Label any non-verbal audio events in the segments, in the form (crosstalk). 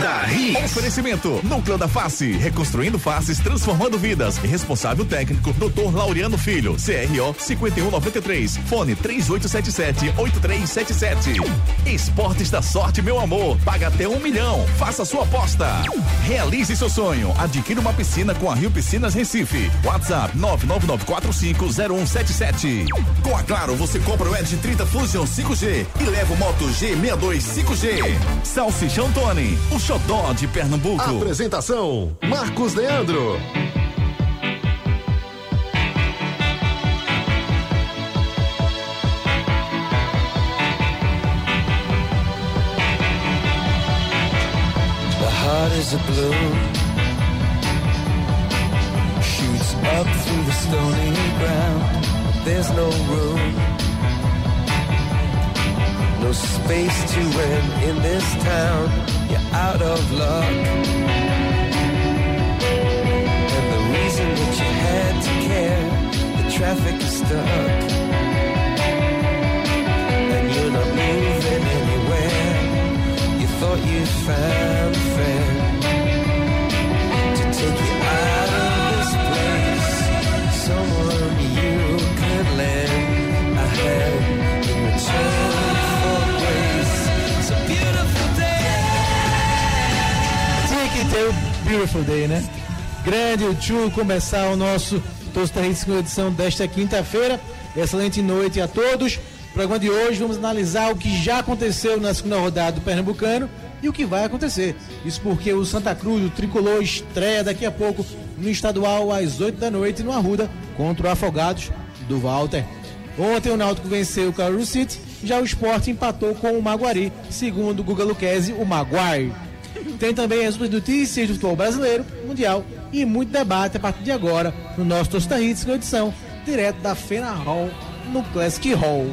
da Hits. Oferecimento, Núcleo da Face, reconstruindo faces, transformando vidas. Responsável técnico, Dr. Laureano Filho, CRO 5193, fone 3877-8377. Esportes da Sorte, meu amor, paga até um milhão, faça sua aposta. Realize seu sonho, adquira uma piscina com a Rio Piscinas Recife. WhatsApp 999450177. Com a Claro, você compra o Edge 30 Fusion 5G e leva o Moto G62 5G. Salsichão Tony, o xodó de Pernambuco. Apresentação: Marcos Leandro. The heart is a blue shoots up through the stony ground. There's no room, no space to win in this town. You're out of luck. And the reason that you had to care, the traffic is stuck. And you're not moving anywhere. You thought you found a friend to take you O Beautiful Day, né? Grande o Tchu começar o nosso Hits segunda edição desta quinta-feira. Excelente noite a todos. No programa de hoje vamos analisar o que já aconteceu na segunda rodada do Pernambucano e o que vai acontecer. Isso porque o Santa Cruz, o tricolor, estreia daqui a pouco no estadual às 8 da noite no Arruda contra o Afogados do Walter. Ontem o Náutico venceu o Caruaru City, já o Sport empatou com o Maguari, segundo o Guga Luquezzi, o Maguire. Tem também as notícias do futebol brasileiro, mundial e muito debate a partir de agora no nosso Tosta Hits, com edição direto da Fena Hall no Classic Hall.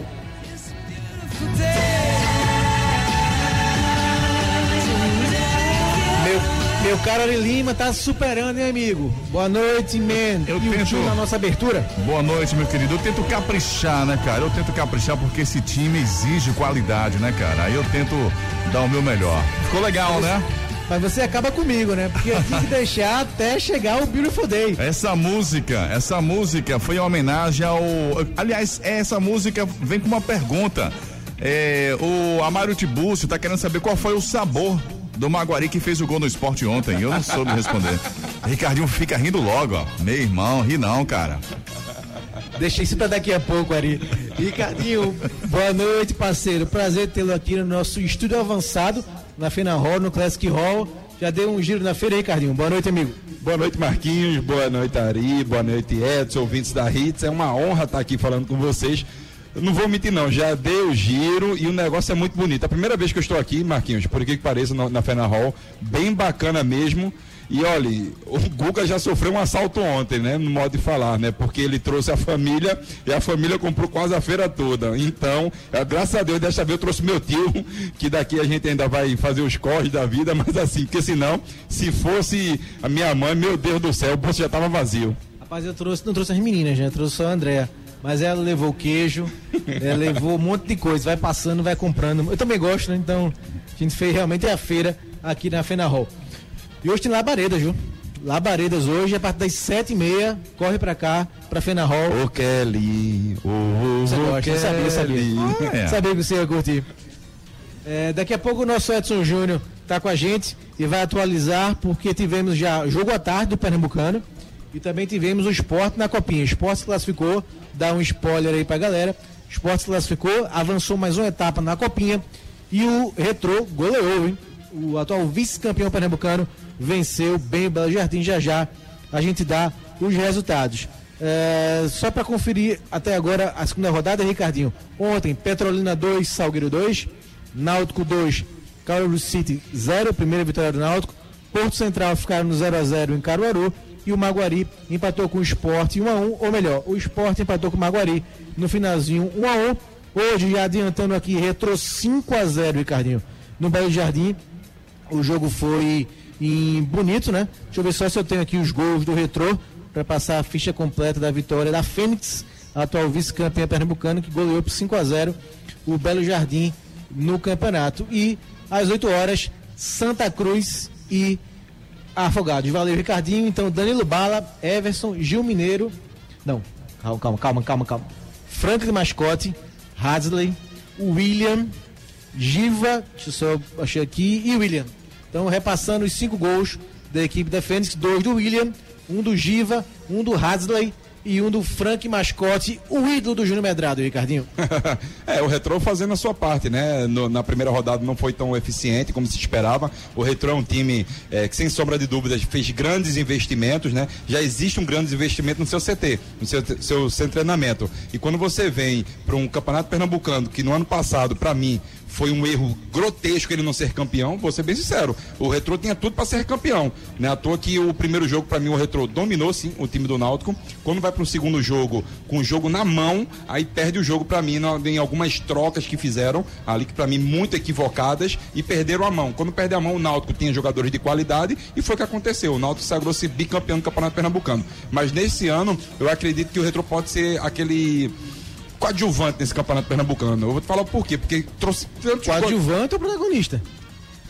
Meu, Ari Lima tá superando, hein, amigo? Boa noite, man. Eu e tento- na nossa abertura. Boa noite, meu querido. Eu tento caprichar, né, cara? Eu tento caprichar porque esse time exige qualidade, né, cara? Aí eu tento dar o meu melhor. Ficou legal, né? Mas você acaba comigo, né? Porque eu que deixar até chegar o Beautiful Day. Essa música, essa música foi em homenagem ao. Aliás, essa música vem com uma pergunta. É, o Amário Tibúcio tá querendo saber qual foi o sabor do Maguari que fez o gol no esporte ontem. Eu não soube responder. Ricardinho fica rindo logo, ó. Meu irmão, ri não, cara. Deixa isso pra daqui a pouco, Ari. Ricardinho, boa noite, parceiro. Prazer tê-lo aqui no nosso estúdio avançado, na Fena Hall, no Classic Hall. Já deu um giro na feira, hein, Ricardinho? Boa noite, amigo. Boa noite, Marquinhos. Boa noite, Ari. Boa noite, Edson, ouvintes da Hits. É uma honra estar aqui falando com vocês. Não vou mentir, não. Já dei o giro e o negócio é muito bonito. A primeira vez que eu estou aqui, Marquinhos, por que que pareça, na, na Fena Hall, bem bacana mesmo. E olha, o Guga já sofreu um assalto ontem, né? No modo de falar, né? Porque ele trouxe a família e a família comprou quase a feira toda. Então, eh, graças a Deus, desta vez eu trouxe meu tio, (laughs) que daqui a gente ainda vai fazer os corres da vida, (laughs) mas assim, porque senão, se fosse a minha mãe, meu Deus do céu, o bolso já estava vazio. Rapaz, eu trouxe, não trouxe as meninas, né? Eu trouxe só a Andréa. Mas ela levou queijo, ela levou um monte de coisa, vai passando, vai comprando. Eu também gosto, né? Então, a gente fez realmente a feira aqui na Fena Hall. E hoje tem labaredas, viu? Labaredas hoje, a partir das sete e meia, corre pra cá, pra Fena Hall. Ô Kelly, ô, Você ô, gosta, eu sabia, sabia. Kelly. É. Sabia que você ia curtir. É, daqui a pouco o nosso Edson Júnior está com a gente e vai atualizar, porque tivemos já jogo à tarde do Pernambucano e também tivemos o esporte na copinha. O esporte se classificou, dá um spoiler aí pra galera. O esporte se classificou, avançou mais uma etapa na copinha e o Retrô goleou, hein? O atual vice-campeão pernambucano venceu bem o Belo Jardim. Já já a gente dá os resultados. É, só para conferir até agora a segunda rodada, Ricardinho. Ontem, Petrolina 2, Salgueiro 2, Náutico 2, Caruaru City 0, primeira vitória do Náutico. Porto Central ficaram no 0 a 0 em Caruaru e o Maguari empatou com o Sport 1 a 1, ou melhor, o Sport empatou com o Maguari no finalzinho 1 a 1. Hoje já adiantando aqui, retrô 5 a 0, Ricardinho, no Belo Jardim. O jogo foi em bonito, né? Deixa eu ver só se eu tenho aqui os gols do retrô para passar a ficha completa da vitória da Fênix, atual vice-campeã pernambucana, que goleou por 5 a 0 o Belo Jardim no campeonato. E às 8 horas Santa Cruz e Afogados. Valeu, Ricardinho. Então, Danilo Bala, Everson, Gil Mineiro. Não, calma, calma, calma, calma, calma. Franklin Mascote, Hadley, William, Giva, deixa eu só achei aqui, e William. Então, repassando os cinco gols da equipe da Fênix, dois do William, um do Giva, um do Hadley e um do Frank Mascote, o ídolo do Júnior Medrado, Ricardinho. (laughs) é, o Retrô fazendo a sua parte, né? No- na primeira rodada não foi tão eficiente como se esperava. O Retrô é um time é, que, sem sombra de dúvidas, fez grandes investimentos, né? Já existe um grande investimento no seu CT, no seu, seu de treinamento. E quando você vem para um campeonato pernambucano, que no ano passado, para mim, foi um erro grotesco ele não ser campeão, vou ser bem sincero. O Retrô tinha tudo para ser campeão. Né? À toa que o primeiro jogo, para mim, o Retrô dominou sim o time do Náutico. Quando vai para o segundo jogo, com o jogo na mão, aí perde o jogo para mim em algumas trocas que fizeram, ali que para mim muito equivocadas, e perderam a mão. Quando perde a mão, o Náutico tinha jogadores de qualidade e foi o que aconteceu. O Náutico sagrou-se bicampeão do Campeonato Pernambucano. Mas nesse ano, eu acredito que o Retrô pode ser aquele coadjuvante nesse campeonato pernambucano. Eu vou te falar por quê, porque trouxe tantos Coadjuvante ou protagonista?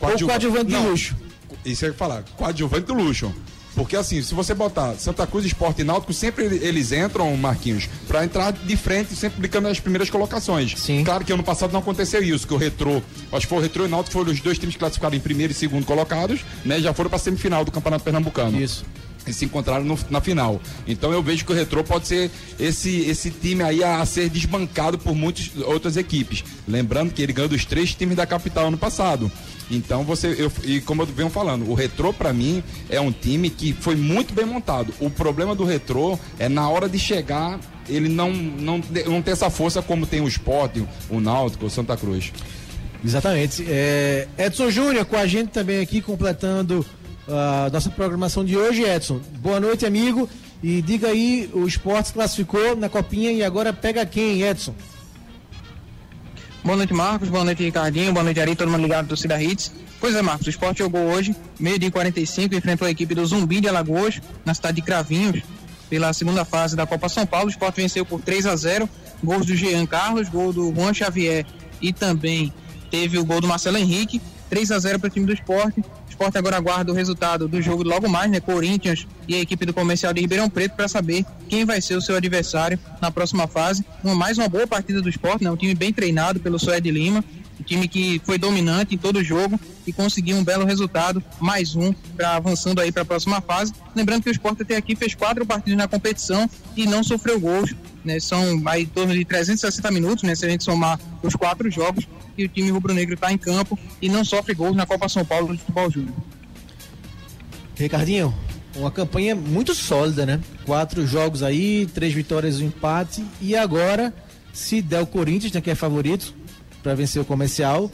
Ou coadjuvante de luxo? Isso é que falar, coadjuvante do luxo. Porque assim, se você botar Santa Cruz, Esporte e Náutico, sempre ele- eles entram, Marquinhos, pra entrar de frente, sempre brincando nas primeiras colocações. Sim. Claro que ano passado não aconteceu isso, que o Retrô, acho que foi o Retrô e o Náutico foram os dois times que classificaram em primeiro e segundo colocados, né? Já foram pra semifinal do Campeonato Pernambucano Isso. Se encontraram no- na final. Então eu vejo que o Retrô pode ser esse, esse time aí a, a ser desbancado por muitas outras equipes. Lembrando que ele ganhou dos três times da capital ano passado. Então você, eu, e como eu venho falando, o Retrô pra mim é um time que foi muito bem montado. O problema do Retrô é na hora de chegar ele não, não, não tem essa força como tem o Sport, o Náutico, o Santa Cruz. Exatamente. É, Edson Júnior com a gente também aqui, completando a nossa programação de hoje. Edson, boa noite, amigo. E diga aí, o esporte classificou na copinha e agora pega quem, Edson? Boa noite, Marcos. Boa noite, Ricardinho. Boa noite, Ari. Todo mundo ligado do Cida Hits. Pois é, Marcos. O esporte jogou hoje, meio-dia e 45, enfrentou a equipe do Zumbi de Alagoas, na cidade de Cravinhos, pela segunda fase da Copa São Paulo. O esporte venceu por 3 a 0 Gols do Jean Carlos, gol do Juan Xavier e também teve o gol do Marcelo Henrique. 3 a 0 para o time do esporte. Esporte agora aguarda o resultado do jogo logo mais, né? Corinthians e a equipe do comercial de Ribeirão Preto para saber quem vai ser o seu adversário na próxima fase. Uma, mais uma boa partida do esporte, né? Um time bem treinado pelo Suede Lima. Um time que foi dominante em todo o jogo e conseguiu um belo resultado, mais um, para avançando aí para a próxima fase. Lembrando que o Sport até aqui fez quatro partidas na competição e não sofreu gols. Né? São aí em torno de 360 minutos, né? Se a gente somar os quatro jogos, e o time rubro-negro está em campo e não sofre gols na Copa São Paulo de futebol júnior. Ricardinho, uma campanha muito sólida, né? Quatro jogos aí, três vitórias um empate. E agora, se der o Corinthians, né, que é favorito, para vencer o comercial,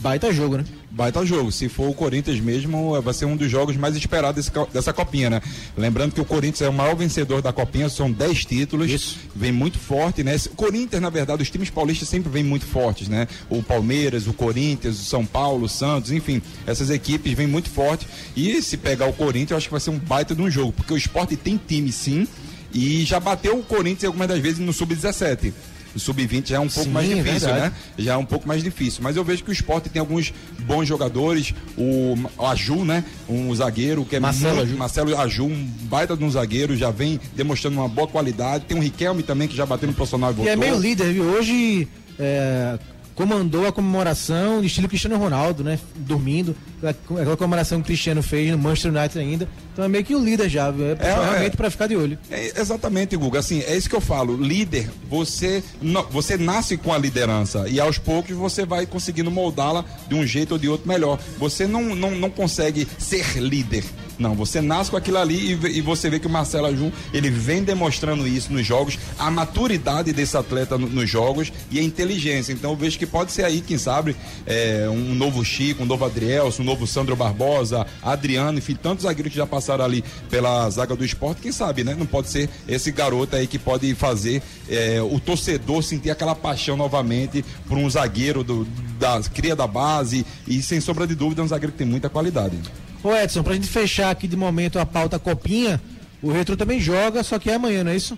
baita jogo, né? Baita jogo. Se for o Corinthians mesmo, vai ser um dos jogos mais esperados desse dessa copinha, né? Lembrando que o Corinthians é o maior vencedor da copinha, são 10 títulos. Isso. Vem muito forte, né? O Corinthians, na verdade, os times paulistas sempre vêm muito fortes, né? O Palmeiras, o Corinthians, o São Paulo, o Santos, enfim, essas equipes vêm muito fortes. E se pegar o Corinthians, eu acho que vai ser um baita de um jogo, porque o esporte tem time sim, e já bateu o Corinthians algumas das vezes no Sub-17. O Sub-20 já é um pouco Sim, mais é difícil, verdade. né? já é um pouco mais difícil. Mas eu vejo que o esporte tem alguns bons jogadores. O, o Aju, né? Um zagueiro que é Marcelo muito- Aju. Marcelo Aju, um baita de um zagueiro, já vem demonstrando uma boa qualidade. Tem um Riquelme também que já bateu no profissional e E voltou. é meio líder, viu? Hoje é, comandou a comemoração estilo Cristiano Ronaldo, né? Dormindo. Aquela comemoração que o Cristiano fez no Manchester United ainda. Então é meio que o líder já, viu? É, É, realmente é. para ficar de olho. É, exatamente, Guga. Assim, é isso que eu falo. Líder, você, não- você nasce com a liderança e aos poucos você vai conseguindo moldá-la de um jeito ou de outro melhor. Você não, não, não consegue ser líder. Não, você nasce com aquilo ali e, e você vê que o Marcelo Ajun, ele vem demonstrando isso nos jogos, a maturidade desse atleta no- nos jogos e a inteligência. Então eu vejo que pode ser aí, quem sabe, é, um novo Chico, um novo Adrielson, um novo Sandro Barbosa, Adriano, enfim, tantos zagueiros que já passaram ali pela zaga do esporte, quem sabe, né? Não pode ser esse garoto aí que pode fazer é, o torcedor sentir aquela paixão novamente por um zagueiro do, da cria da base e sem sombra de dúvida é um zagueiro que tem muita qualidade. Ô Edson, pra gente fechar aqui de momento a pauta Copinha, o Retro também joga, só que é amanhã, não é isso?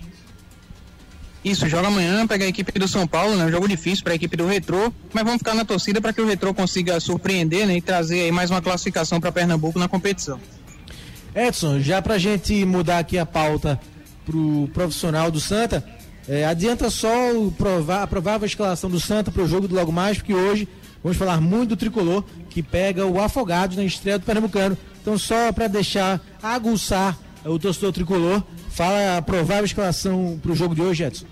Isso, joga amanhã, pega a equipe do São Paulo, né? Um jogo difícil para a equipe do Retrô, mas vamos ficar na torcida para que o Retrô consiga surpreender, né? E trazer aí mais uma classificação para Pernambuco na competição. Edson, já pra gente mudar aqui a pauta pro profissional do Santa, é, adianta só o prova- a provável escalação do Santa pro jogo do logo mais, porque hoje vamos falar muito do tricolor que pega o Afogados na estreia do Pernambucano. Então, só para deixar aguçar o torcedor tricolor, fala a provável escalação pro jogo de hoje, Edson.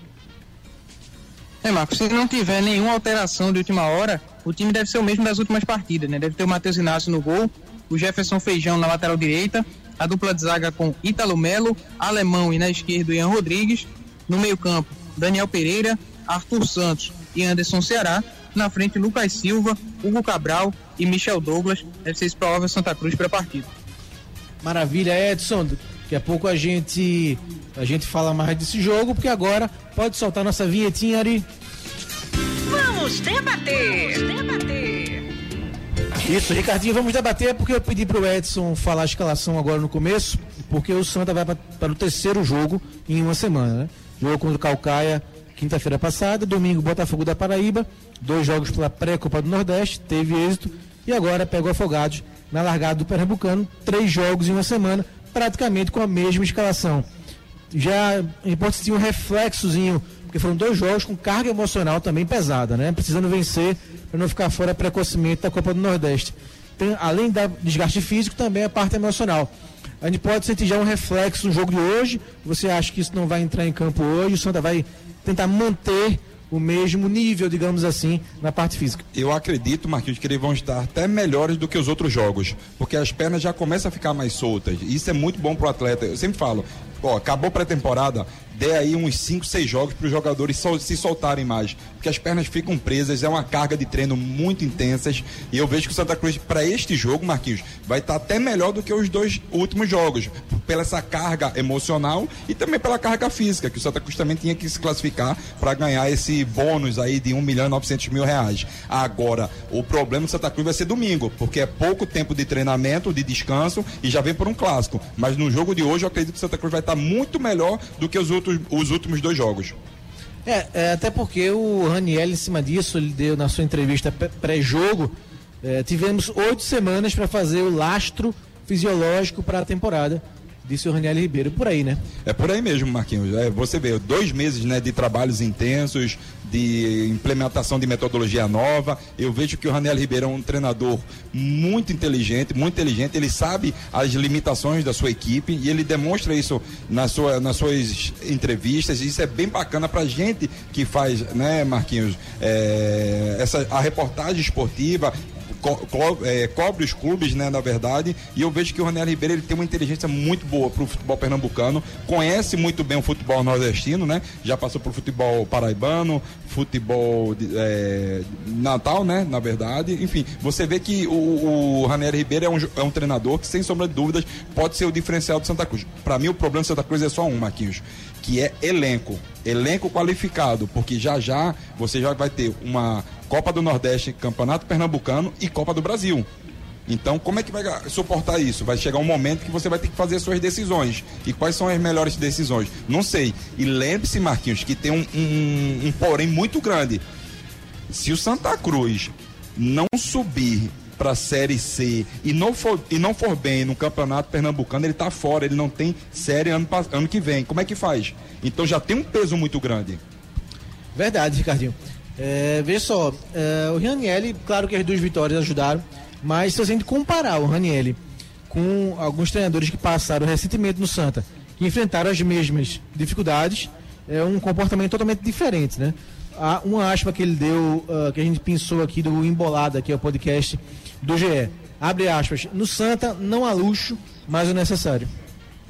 É, Marcos, se não tiver nenhuma alteração de última hora, o time deve ser o mesmo das últimas partidas, né? Deve ter o Matheus Inácio no gol, o Jefferson Feijão na lateral direita, a dupla de zaga com Ítalo Melo, Alemão e na esquerda Ian Rodrigues, no meio-campo Daniel Pereira, Arthur Santos e Anderson Ceará, na frente Lucas Silva, Hugo Cabral e Michel Douglas. Deve ser esse provável Santa Cruz para a partida. Maravilha, Edson. Daqui a pouco a gente a gente fala mais desse jogo, porque agora pode soltar nossa vinhetinha ali. Vamos debater. debater. Isso, Ricardinho, vamos debater porque eu pedi pro Edson falar a escalação agora no começo, porque o Santa vai para o terceiro jogo em uma semana, né? Jogo contra o Calcaia quinta-feira passada, domingo Botafogo da Paraíba, dois jogos pela pré-Copa do Nordeste, teve êxito e agora pega o Afogados na largada do Pernambucano, três jogos em uma semana, praticamente com a mesma escalação. Já a gente pode sentir um reflexozinho, porque foram dois jogos com carga emocional também pesada, né? Precisando vencer para não ficar fora precocemente da Copa do Nordeste. Tem, além da desgaste físico, também a parte emocional. A gente pode sentir já um reflexo no jogo de hoje. Você acha que isso não vai entrar em campo hoje? O Santa vai tentar manter o mesmo nível, digamos assim, na parte física. Eu acredito, Marquinhos, que eles vão estar até melhores do que os outros jogos, porque as pernas já começam a ficar mais soltas. Isso é muito bom pro atleta. Eu sempre falo, acabou a pré-temporada, dê aí uns 5, 6 jogos para os jogadores sol- se soltarem mais, porque as pernas ficam presas, é uma carga de treino muito intensas. E eu vejo que o Santa Cruz, para este jogo, Marquinhos, vai estar até melhor do que os dois últimos jogos, pela essa carga emocional e também pela carga física, que o Santa Cruz também tinha que se classificar para ganhar esse bônus aí de 1 milhão e 900 mil reais. Agora, o problema do Santa Cruz vai ser domingo, porque é pouco tempo de treinamento, de descanso e já vem por um clássico. Mas no jogo de hoje eu acredito que o Santa Cruz vai estar muito melhor do que os, outros, os últimos dois jogos. É, é, até porque o Raniel, em cima disso, ele deu na sua entrevista pré- pré-jogo, é, tivemos oito semanas para fazer o lastro fisiológico para a temporada, disse o Raniel Ribeiro. Por aí, né? É por aí mesmo, Marquinhos. É, você vê, dois meses né, de trabalhos intensos, de implementação de metodologia nova. Eu vejo que o Raniel Ribeiro é um treinador muito inteligente, muito inteligente. Ele sabe as limitações da sua equipe e ele demonstra isso na sua, nas suas entrevistas. Isso é bem bacana pra gente que faz, né, Marquinhos, é, essa, a reportagem esportiva co- co- é, cobre os clubes, né, na verdade, e eu vejo que o Raniel Ribeiro ele tem uma inteligência muito boa para o futebol pernambucano, conhece muito bem o futebol nordestino, né, já passou por futebol paraibano, futebol de- é, natal, né, na verdade, enfim, você vê que o, o Raniel Ribeiro é um, é um treinador que, sem sombra de dúvidas, pode ser o diferencial do Santa Cruz. Para mim, o problema do Santa Cruz é só um, Marquinhos, que é elenco, elenco qualificado, porque já já você já vai ter uma Copa do Nordeste, Campeonato Pernambucano e Copa do Brasil. Então, como é que vai suportar isso? Vai chegar um momento que você vai ter que fazer suas decisões. E quais são as melhores decisões? Não sei. E lembre-se, Marquinhos, que tem um, um, um porém muito grande. Se o Santa Cruz não subir para a Série C e não, for, e não for bem no Campeonato Pernambucano, ele está fora, ele não tem série ano, ano que vem. Como é que faz? Então já tem um peso muito grande. Verdade, Ricardinho. É, só, é, o Raniel, claro que as duas vitórias ajudaram, mas se a gente comparar o Raniel com alguns treinadores que passaram recentemente no Santa, que enfrentaram as mesmas dificuldades, é um comportamento totalmente diferente, né? Há uma aspa que ele deu, ah, que a gente pensou aqui do Embolada, que é o podcast do GE. Abre aspas, no Santa não há luxo, mas o necessário.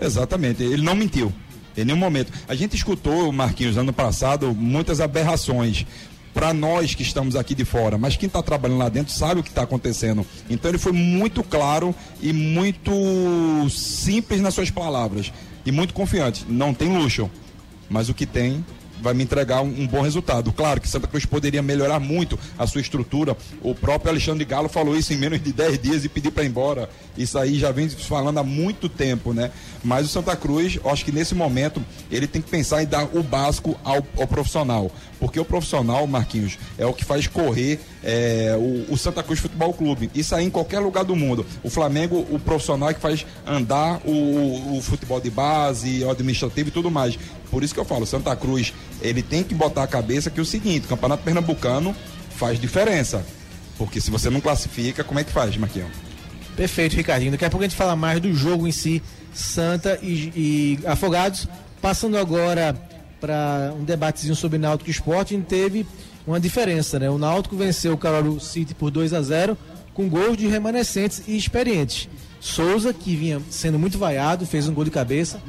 Exatamente, ele não mentiu. Em nenhum momento. A gente escutou, Marquinhos, ano passado, muitas aberrações para nós que estamos aqui de fora, mas quem está trabalhando lá dentro sabe o que está acontecendo. Então ele foi muito claro e muito simples nas suas palavras e muito confiante. Não tem luxo, mas o que tem vai me entregar um, um bom resultado. Claro que Santa Cruz poderia melhorar muito a sua estrutura. O próprio Alexandre Galo falou isso em menos de 10 dias e pediu para ir embora. Isso aí já vem falando há muito tempo, né? Mas o Santa Cruz, acho que nesse momento ele tem que pensar em dar o básico ao, ao profissional. Porque o profissional, Marquinhos, é o que faz correr é, o, o Santa Cruz Futebol Clube. Isso aí em qualquer lugar do mundo. O Flamengo, o profissional é que faz andar o, o futebol de base, o administrativo e tudo mais. Por isso que eu falo, Santa Cruz, ele tem que botar a cabeça que é o seguinte, o Campeonato Pernambucano faz diferença. Porque se você não classifica, como é que faz, Marquinhos? Perfeito, Ricardinho. Daqui a pouco a gente fala mais do jogo em si, Santa e, e Afogados. Passando agora para um debatezinho sobre Náutico Esporte, a gente teve uma diferença, né? O Náutico venceu o Caruaru City por 2 a 0 com gols de remanescentes e experientes. Souza, que vinha sendo muito vaiado, fez um gol de cabeça.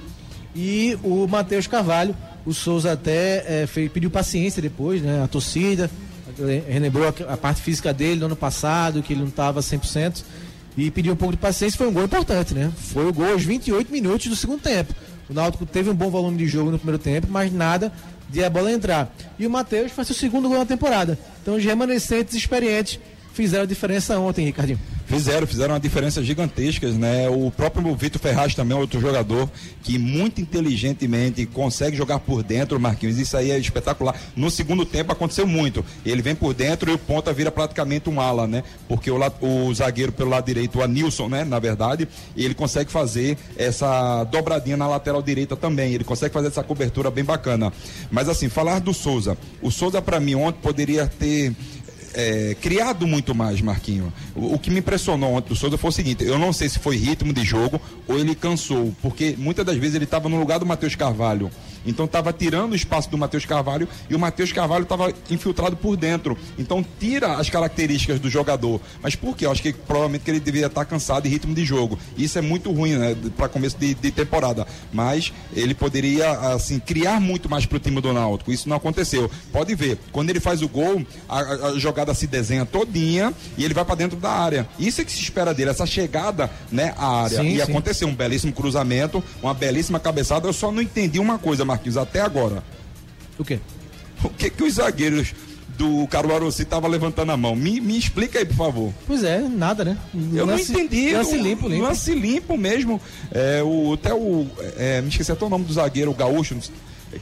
E o Matheus Carvalho, o Souza até é, fez, pediu paciência depois, né? A torcida, relembrou a, a, parte física dele no ano passado, que ele não estava 100%, e pediu um pouco de paciência. Foi um gol importante, né? Foi o gol aos 28 minutos do segundo tempo. O Náutico teve um bom volume de jogo no primeiro tempo, mas nada de a bola entrar. E o Matheus faz o segundo gol na temporada. Então os remanescentes experientes fizeram a diferença ontem, Ricardinho. Fizeram, fizeram uma diferença gigantesca, né? O próprio Vitor Ferraz também é outro jogador que muito inteligentemente consegue jogar por dentro, Marquinhos. Isso aí é espetacular. No segundo tempo aconteceu muito. Ele vem por dentro e o ponta vira praticamente um ala, né? Porque o, o zagueiro pelo lado direito, o Anilson, né? Na verdade, ele consegue fazer essa dobradinha na lateral direita também. Ele consegue fazer essa cobertura bem bacana. Mas assim, falar do Souza. O Souza, para mim, ontem poderia ter é, criado muito mais, Marquinho. O, o, que me impressionou ontem do Souza foi o seguinte: eu não sei se foi ritmo de jogo ou ele cansou, porque muitas das vezes ele estava no lugar do Matheus Carvalho. Então estava tirando o espaço do Matheus Carvalho e o Matheus Carvalho estava infiltrado por dentro. Então tira as características do jogador. Mas por quê? Eu acho que provavelmente que ele deveria estar cansado em ritmo de jogo. Isso é muito ruim, né? Para começo de, de, temporada. Mas ele poderia, assim, criar muito mais para o time do Náutico. Isso não aconteceu. Pode ver, quando ele faz o gol, a, a jogada se desenha todinha e ele vai para dentro da área. Isso é que se espera dele, essa chegada, né, à área. Sim, e sim. aconteceu um belíssimo cruzamento, uma belíssima cabeçada. Eu só não entendi uma coisa, Marquinhos, até agora. O quê? O que que os zagueiros do Caruaru estava levantando a mão? Me, me explica aí, por favor. Pois é, nada, né? Eu lance, não entendi. Lance limpo, limpo. Lance limpo mesmo. É, o, até o. É, me esqueci até o nome do zagueiro, o Gaúcho.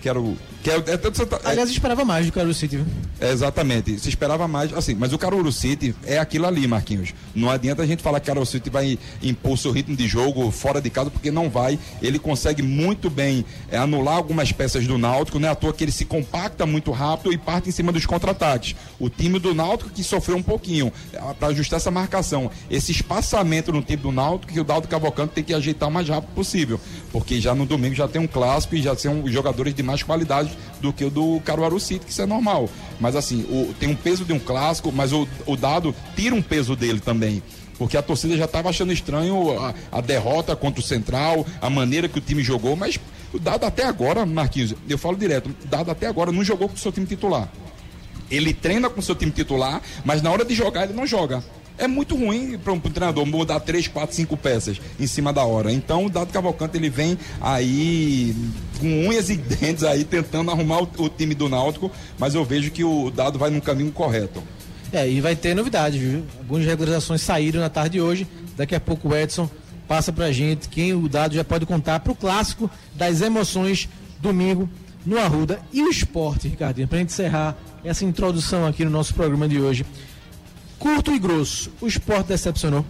Que era o que é, é, Aliás, esperava mais do Caruru City. Viu? É, exatamente. Se esperava mais, assim, mas o Caruru City é aquilo ali, Marquinhos. Não adianta a gente falar que o Caruru City vai impor seu ritmo de jogo fora de casa, porque não vai. Ele consegue muito bem é, anular algumas peças do Náutico, não é à toa que ele se compacta muito rápido e parte em cima dos contra-ataques. O time do Náutico que sofreu um pouquinho é, para ajustar essa marcação. Esse espaçamento no time do Náutico que o Daldo Cavalcante tem que ajeitar o mais rápido possível, porque já no domingo já tem um clássico e já são jogadores de mais qualidade do que o do Caruaru City, que isso é normal. Mas assim, o, tem um peso de um clássico, mas o, o dado tira um peso dele também porque a torcida já estava achando estranho a, a, derrota contra o Central, a maneira que o time jogou, mas o Dado até agora, Marquinhos, eu falo direto, o Dado até agora não jogou com o seu time titular. Ele treina com o seu time titular, mas na hora de jogar ele não joga é muito ruim para um, treinador mudar três, quatro, cinco peças em cima da hora. Então o Dado Cavalcante ele vem aí com unhas e dentes aí tentando arrumar o, o time do Náutico, mas eu vejo que o Dado vai no caminho correto. É, e vai ter novidade, viu? Algumas regularizações saíram na tarde de hoje. Daqui a pouco o Edson passa pra gente quem o Dado já pode contar pro clássico das emoções domingo no Arruda. E o esporte, Ricardinho, pra gente encerrar essa introdução aqui no nosso programa de hoje. Curto e grosso, o esporte decepcionou?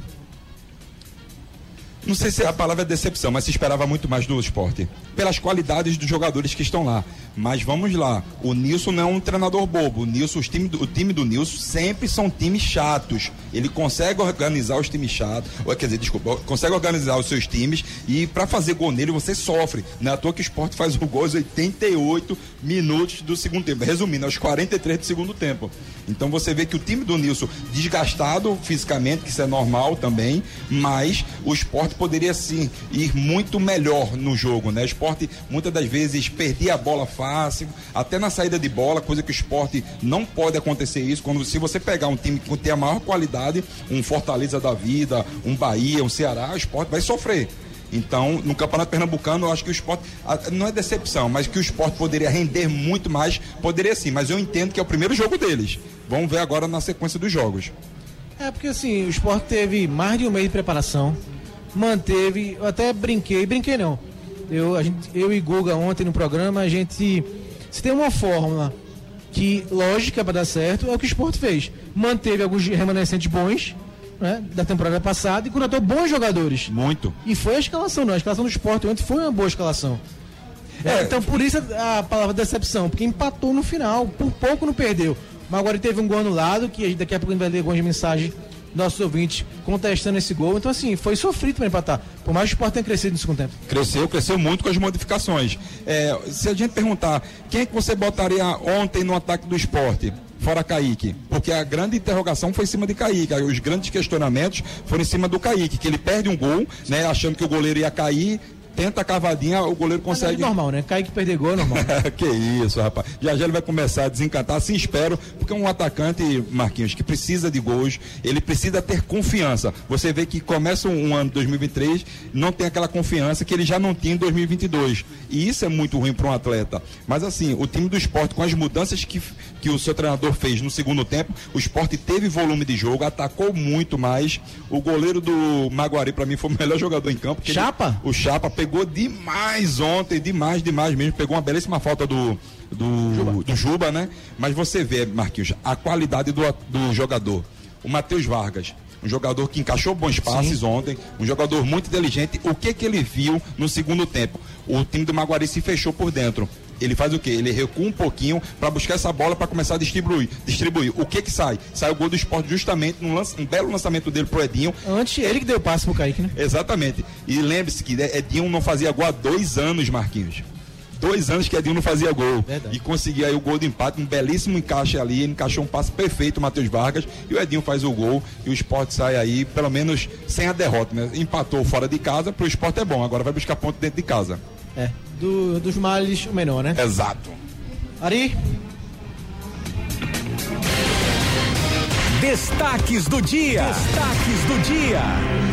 Não sei se a palavra é decepção, mas se esperava muito mais do esporte. Pelas qualidades dos jogadores que estão lá. Mas vamos lá. O Nilson não é um treinador bobo. O Nilson, os time, o time do Nilson sempre são times chatos. Ele consegue organizar os times chatos. Ou, quer dizer, desculpa, consegue organizar os seus times. E para fazer gol nele, você sofre. Não é à toa que o esporte faz o gol aos 88 minutos do segundo tempo. Resumindo, aos 43 do segundo tempo. Então você vê que o time do Nilson, desgastado fisicamente, que isso é normal também, mas o esporte poderia sim ir muito melhor no jogo, né? O esporte muitas das vezes perdia a bola fácil, até na saída de bola, coisa que o esporte não pode acontecer isso. Quando se você pegar um time que tem a maior qualidade, um Fortaleza da vida, um Bahia, um Ceará, o esporte vai sofrer. Então, no Campeonato Pernambucano, eu acho que o esporte, não é decepção, mas que o esporte poderia render muito mais, poderia sim, mas eu entendo que é o primeiro jogo deles. Vamos ver agora na sequência dos jogos. É porque assim, o esporte teve mais de um mês de preparação, manteve, eu até brinquei, brinquei não. Eu, a gente, eu e Guga ontem no programa, a gente. Se tem uma fórmula que lógica para dar certo, é o que o esporte fez. Manteve alguns remanescentes bons né, da temporada passada e contratou bons jogadores. Muito. E foi a escalação, não. A escalação do esporte ontem foi uma boa escalação. É, então por isso a, a palavra decepção, porque empatou no final, por pouco não perdeu. Mas agora teve um gol anulado, que daqui a pouco a gente vai ler algumas mensagens nossos ouvintes contestando esse gol. Então, assim, foi sofrido para empatar. Por mais que o esporte tenha crescido no segundo tempo. Cresceu, cresceu muito com as modificações. É, se a gente perguntar, quem é que você botaria ontem no ataque do esporte? Fora Kaique, porque a grande interrogação foi em cima de Kaique, os grandes questionamentos foram em cima do Kaique, que ele perde um gol, né, achando que o goleiro ia cair, tenta a cavadinha, o goleiro Mas consegue. É normal, né? Kaique perder gol é normal. (laughs) que isso, rapaz. Já já ele vai começar a desencantar, assim espero, porque é um atacante, Marquinhos, que precisa de gols, ele precisa ter confiança. Você vê que começa um ano 2023, não tem aquela confiança que ele já não tinha em 2022. E isso é muito ruim para um atleta. Mas assim, o time do esporte, com as mudanças que, que o seu treinador fez no segundo tempo, o esporte teve volume de jogo, atacou muito mais. O goleiro do Maguari, para mim, foi o melhor jogador em campo. porque ele- Chapa? o Chapa pegou demais ontem, demais, demais mesmo. Pegou uma belíssima falta do, do, Juba. do Juba, né? Mas você vê, Marquinhos, a qualidade do, do jogador. O Matheus Vargas, um jogador que encaixou bons passes ontem, um jogador muito inteligente. O que que ele viu no segundo tempo? O time do Maguari se fechou por dentro. Ele faz o quê? Ele recua um pouquinho para buscar essa bola para começar a distribuir. Distribuir. O que que sai? Sai o gol do esporte justamente num lance- um belo lançamento dele pro Edinho. Antes, ele que deu o passe pro Kaique, né? Exatamente. E lembre-se que né, Edinho não fazia gol há dois anos, Marquinhos. Dois anos que Edinho não fazia gol. Verdade. E conseguiu aí o gol de empate, um belíssimo encaixe ali, encaixou um passe perfeito, o Matheus Vargas, e o Edinho faz o gol, e o esporte sai aí, pelo menos sem a derrota, né? Empatou fora de casa, pro esporte é bom, agora vai buscar ponto dentro de casa. É. Do, dos males, o menor, né? Exato. Ari, Destaques do dia. Destaques do dia.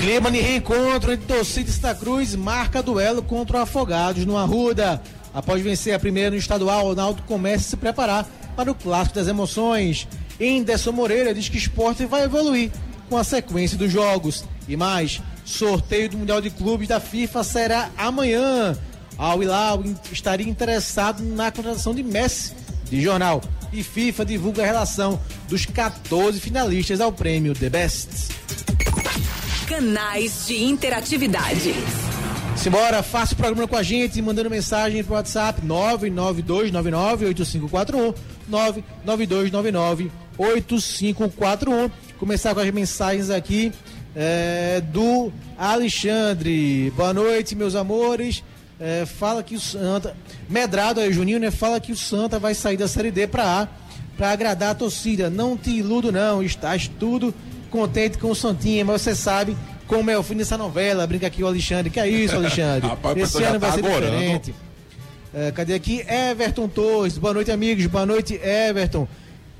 clima de reencontro entre torcida e Santa Cruz marca duelo contra o Afogados no Arruda. Após vencer a primeira no estadual, o Naldo começa a se preparar para o clássico das emoções. Enderson Moreira diz que o esporte vai evoluir com a sequência dos jogos. E mais, sorteio do Mundial de Clubes da FIFA será amanhã. Al Hilal estaria interessado na contratação de Messi de jornal. E FIFA divulga a relação dos 14 finalistas ao prêmio The Best. Canais de interatividade. Simbora, faça o programa com a gente, mandando mensagem pro WhatsApp 992998541, 992998541. Começar com as mensagens aqui é, do Alexandre. Boa noite, meus amores. É, fala que o Santa. Medrado aí, Juninho, né? Fala que o Santa vai sair da Série D pra A pra agradar a torcida. Não te iludo, não. Estás tudo contente com o Santinha, mas você sabe como é o fim dessa novela. Brinca aqui o Alexandre. Que é isso, Alexandre? (laughs) Rapaz, Esse ano vai tá ser agorando. diferente. É, cadê aqui? Everton Torres. Boa noite, amigos. Boa noite, Everton.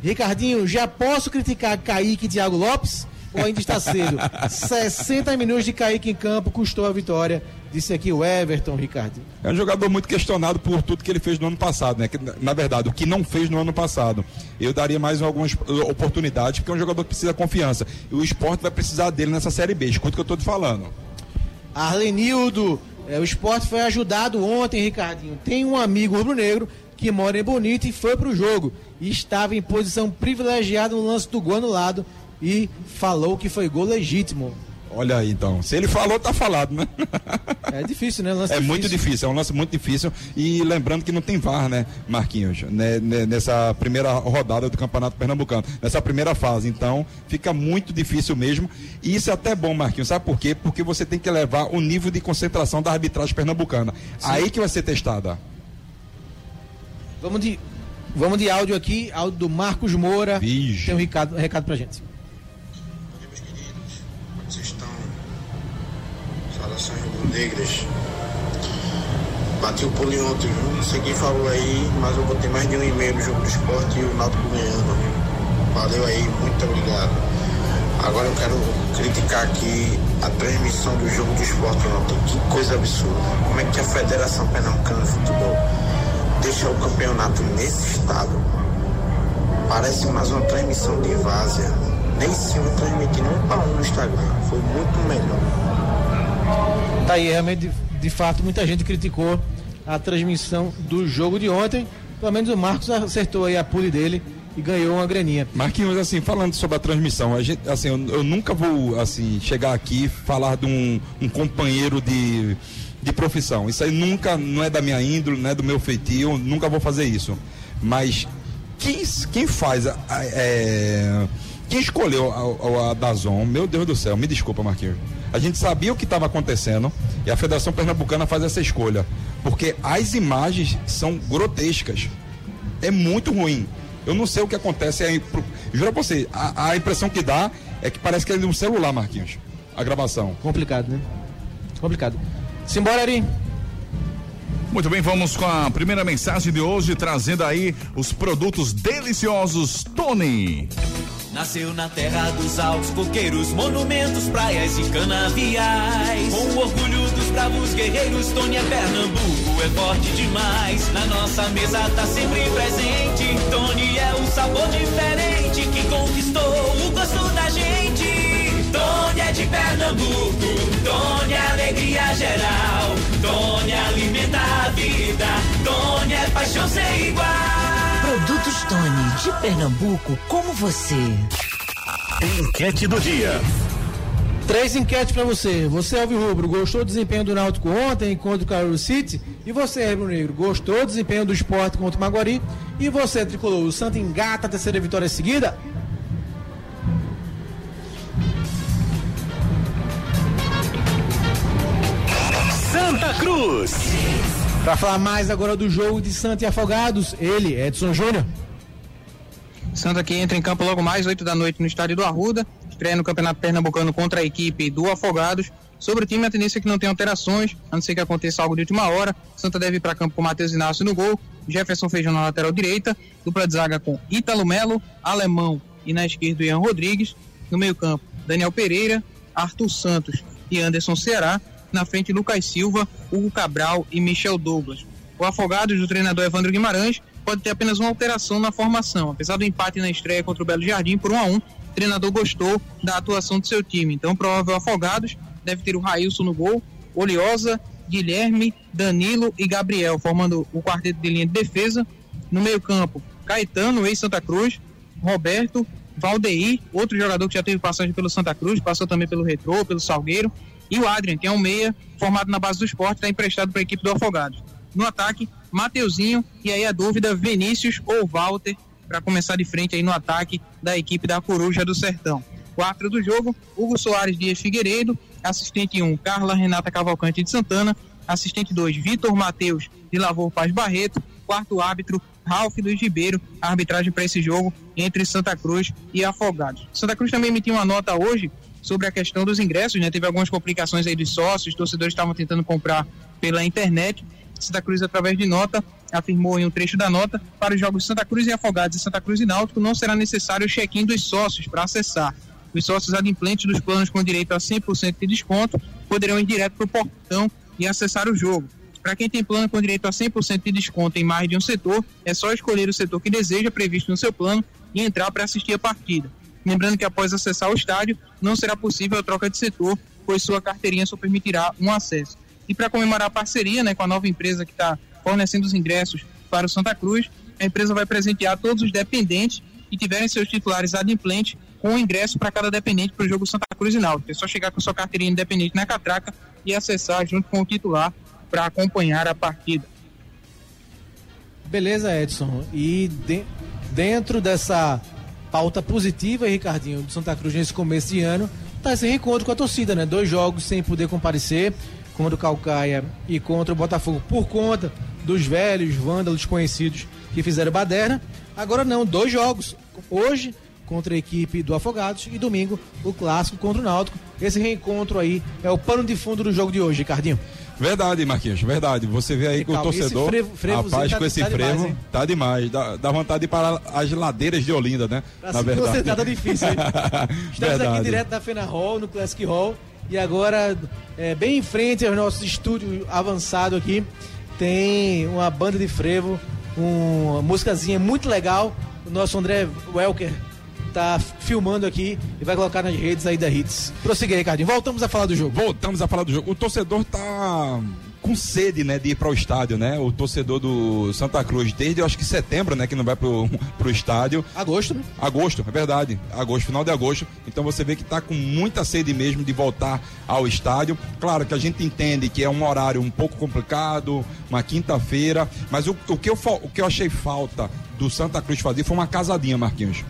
Ricardinho, já posso criticar Kaique e Thiago Lopes? Ou ainda está cedo? (laughs) 60 minutos de Kaique em campo custou a vitória. Disse aqui o Everton, Ricardinho. É um jogador muito questionado por tudo que ele fez no ano passado, né? Que, na verdade, o que não fez no ano passado. Eu daria mais algumas oportunidades, porque é um jogador que precisa confiança. E o esporte vai precisar dele nessa Série B. Escuta o que eu estou te falando. Arlenildo, é, o esporte foi ajudado ontem, Ricardinho. Tem um amigo rubro-negro que mora em Bonito e foi pro jogo. E estava em posição privilegiada no lance do gol anulado e falou que foi gol legítimo. Olha aí, então. Se ele falou, tá falado, né? É difícil, né? Lance É muito difícil, é um lance muito difícil. E lembrando que não tem VAR, né, Marquinhos? Né, né, nessa primeira rodada do Campeonato Pernambucano, nessa primeira fase. Então, fica muito difícil mesmo. E isso é até bom, Marquinhos. Sabe por quê? Porque você tem que levar o nível de concentração da arbitragem pernambucana. Aí que vai ser testada. Vamos de, vamos de áudio aqui, áudio do Marcos Moura. Vixe. Tem um recado, um recado pra gente. Saudações rubro-negras. Bati o pulo ontem, viu? Não sei quem falou aí, mas eu botei mais de um e-mail no jogo do esporte e o Náutico ganhando. Valeu aí, muito obrigado. Agora eu quero criticar aqui a transmissão do jogo do esporte ontem. Que coisa absurda. Como é que a Federação Pernambucana de Futebol deixa o campeonato nesse estado? Parece mais uma transmissão de várzea. Nem cima transmitindo um para um no Instagram. Foi muito melhor. Tá aí, realmente, de, de fato, muita gente criticou a transmissão do jogo de ontem. Pelo menos o Marcos acertou aí a pule dele e ganhou uma graninha. Marquinhos, assim, falando sobre a transmissão, a gente, assim, eu, eu nunca vou, assim, chegar aqui falar de um, um companheiro de, de profissão. Isso aí nunca, não é da minha índole, não é do meu feitio, nunca vou fazer isso. Mas quem, quem faz, a, a, é, quem escolheu a, a, a Dazon, meu Deus do céu, me desculpa, Marquinhos. A gente sabia o que estava acontecendo e a Federação Pernambucana faz essa escolha. Porque as imagens são grotescas. É muito ruim. Eu não sei o que acontece. É, juro pra você, a, a, impressão que dá é que parece que é de um celular, Marquinhos. A gravação. Complicado, né? Complicado. Simbora, Ari. Muito bem, vamos com a primeira mensagem de hoje, trazendo aí os produtos deliciosos Tony. Nasceu na terra dos altos coqueiros, monumentos, praias e canaviais. Com o orgulho dos bravos guerreiros, Tony é Pernambuco, é forte demais. Na nossa mesa tá sempre presente. Tony é um sabor diferente que conquistou o gosto da gente. Tony é de Pernambuco, Tony é alegria geral. Tony alimenta a vida, Tony é paixão sem igual. Produtos Tony, de Pernambuco, como você. Enquete do dia. Três enquetes para você. Você, Alvin Rubro, gostou do desempenho do Náutico ontem contra o Carol City? E você, Rubro Negro, gostou do desempenho do esporte contra o Maguari? E você, Tricolor, o Santo engata a terceira vitória seguida? Santa Cruz. Para falar mais agora do jogo de Santa e Afogados, ele, Edson Júnior. Santa que entra em campo logo mais, 8 da noite, no estádio do Arruda. Estreia no Campeonato Pernambucano contra a equipe do Afogados. Sobre o time, a tendência é que não tem alterações, a não ser que aconteça algo de última hora. Santa deve ir para campo com Matheus Inácio no gol, Jefferson Feijão na lateral direita, dupla de zaga com Ítalo Melo, Alemão e na esquerda Ian Rodrigues. No meio-campo, Daniel Pereira, Arthur Santos e Anderson Ceará. Na frente, Lucas Silva, Hugo Cabral e Michel Douglas. O Afogados do treinador Evandro Guimarães pode ter apenas uma alteração na formação. Apesar do empate na estreia contra o Belo Jardim por 1 a 1 o treinador gostou da atuação do seu time. Então, provável Afogados deve ter o Railson no gol, Oliosa, Guilherme, Danilo e Gabriel, formando o quarteto de linha de defesa. No meio-campo, Caetano, ex-Santa Cruz, Roberto, Valdeir, outro jogador que já teve passagem pelo Santa Cruz, passou também pelo Retrô, pelo Salgueiro, e o Adrian, que é um meia formado na base do esporte, está emprestado para a equipe do Afogados. No ataque, Mateuzinho e aí a dúvida, Vinícius ou Walter, para começar de frente aí no ataque da equipe da Coruja do Sertão. Quatro do jogo, Hugo Soares Dias Figueiredo, assistente 1, um, Carla Renata Cavalcante de Santana, assistente 2, Vitor Matheus de Lavor Paz Barreto, quarto árbitro, Ralf Luiz Ribeiro, arbitragem para esse jogo entre Santa Cruz e Afogados. Santa Cruz também emitiu uma nota hoje sobre a questão dos ingressos, né? Teve algumas complicações aí dos sócios, torcedores estavam tentando comprar pela internet. Santa Cruz, através de nota, afirmou em um trecho da nota, para os jogos Santa Cruz e Afogados e Santa Cruz e Náutico não será necessário o check-in dos sócios para acessar. Os sócios adimplentes dos planos com direito a 100% de desconto poderão ir direto para o portão e acessar o jogo. Para quem tem plano com direito a 100% de desconto em mais de um setor, é só escolher o setor que deseja, previsto no seu plano, e entrar para assistir a partida. Lembrando que após acessar o estádio, não será possível a troca de setor, pois sua carteirinha só permitirá um acesso. E para comemorar a parceria né, com a nova empresa que está fornecendo os ingressos para o Santa Cruz, a empresa vai presentear todos os dependentes que tiverem seus titulares adimplentes com ingresso para cada dependente para o jogo Santa Cruz e Náutico. É só chegar com sua carteirinha independente na catraca e acessar junto com o titular para acompanhar a partida. Beleza, Edson. E de, dentro dessa pauta positiva, Ricardinho, do Santa Cruz nesse começo de ano, tá esse reencontro com a torcida, né? Dois jogos sem poder comparecer, contra o Calcaia e contra o Botafogo, por conta dos velhos vândalos conhecidos que fizeram baderna. Agora não, dois jogos. Hoje contra a equipe do Afogados e domingo o clássico contra o Náutico. Esse reencontro aí é o pano de fundo do jogo de hoje, Ricardinho. Verdade, Marquinhos, verdade. Você vê aí que o torcedor, frevo- rapaz, tá- com esse tá frevo, demais, tá demais. Dá, dá vontade de ir para as ladeiras de Olinda, né? Pra Na verdade. concentrar tá difícil, hein? (laughs) Estamos Verdade. aqui direto da Fena Hall, no Classic Hall. E agora, é, bem em frente aos nossos estúdios avançados aqui, tem uma banda de frevo, um- uma músicazinha muito legal. O nosso André Welker tá filmando aqui e vai colocar nas redes aí da Hits. Prossiga Ricardinho. Voltamos a falar do jogo. Voltamos a falar do jogo. O torcedor tá com sede, né, de ir para o estádio, né? O torcedor do Santa Cruz, desde eu acho que setembro, né, que não vai pro, (laughs) pro estádio. Agosto, né? Agosto, é verdade. Agosto, final de agosto. Então você vê que tá com muita sede mesmo de voltar ao estádio. Claro que a gente entende que é um horário um pouco complicado, uma quinta-feira, mas o, o que eu, o que eu achei falta do Santa Cruz fazer foi uma casadinha, Marquinhos.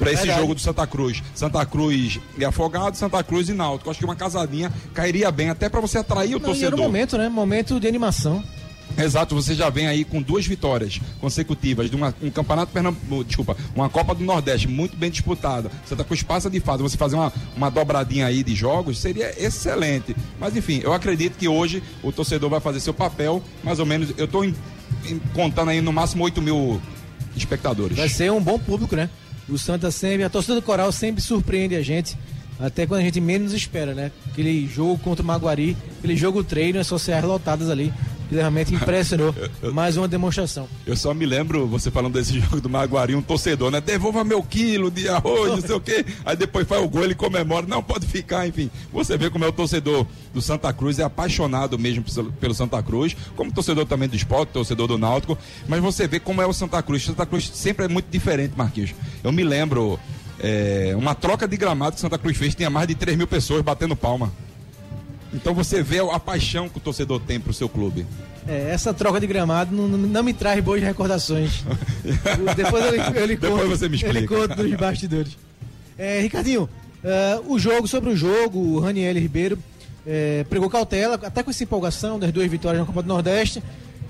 Pra esse jogo do Santa Cruz. Santa Cruz e Afogado, Santa Cruz e Náutico. Acho que uma casadinha cairia bem, até para você atrair o Não, e era torcedor. o momento, né? Momento de animação. Exato, você já vem aí com duas vitórias consecutivas de uma, um campeonato Pernambuco, desculpa, uma Copa do Nordeste muito bem disputada. Santa Cruz passa de fase, você fazer uma, uma dobradinha aí de jogos seria excelente. Mas enfim, eu acredito que hoje o torcedor vai fazer seu papel, mais ou menos, eu estou contando aí no máximo 8 mil espectadores. Vai ser um bom público, né? O Santa sempre, a torcida do Coral sempre surpreende a gente, até quando a gente menos espera, né? Aquele jogo contra o Maguari, aquele jogo treino, as sociais lotadas ali, que realmente impressionou. (laughs) Mais uma demonstração. Eu só me lembro, você falando desse (laughs) jogo do Maguari, um torcedor, né? Devolva meu quilo de arroz, não sei o quê. Aí depois faz o gol, ele comemora. Não, pode ficar, enfim. Você vê como é o torcedor do Santa Cruz, é apaixonado mesmo pelo- pelo Santa Cruz, como torcedor também do esporte, torcedor do Náutico. Mas você vê como é o Santa Cruz. Santa Cruz sempre é muito diferente, Marquinhos. Eu me lembro, é, uma troca de gramado que Santa Cruz fez, tinha mais de 3 mil pessoas batendo palma. Então você vê a paixão que o torcedor tem pro seu clube. É, essa troca de gramado não, não- me traz boas recordações. (laughs) Depois eu, eu lhe Depois conto, você me eu explica. conto nos bastidores. É, Ricardinho, é, o jogo sobre o jogo, o Raniel Ribeiro é, pregou cautela, até com essa empolgação das duas vitórias na Copa do Nordeste.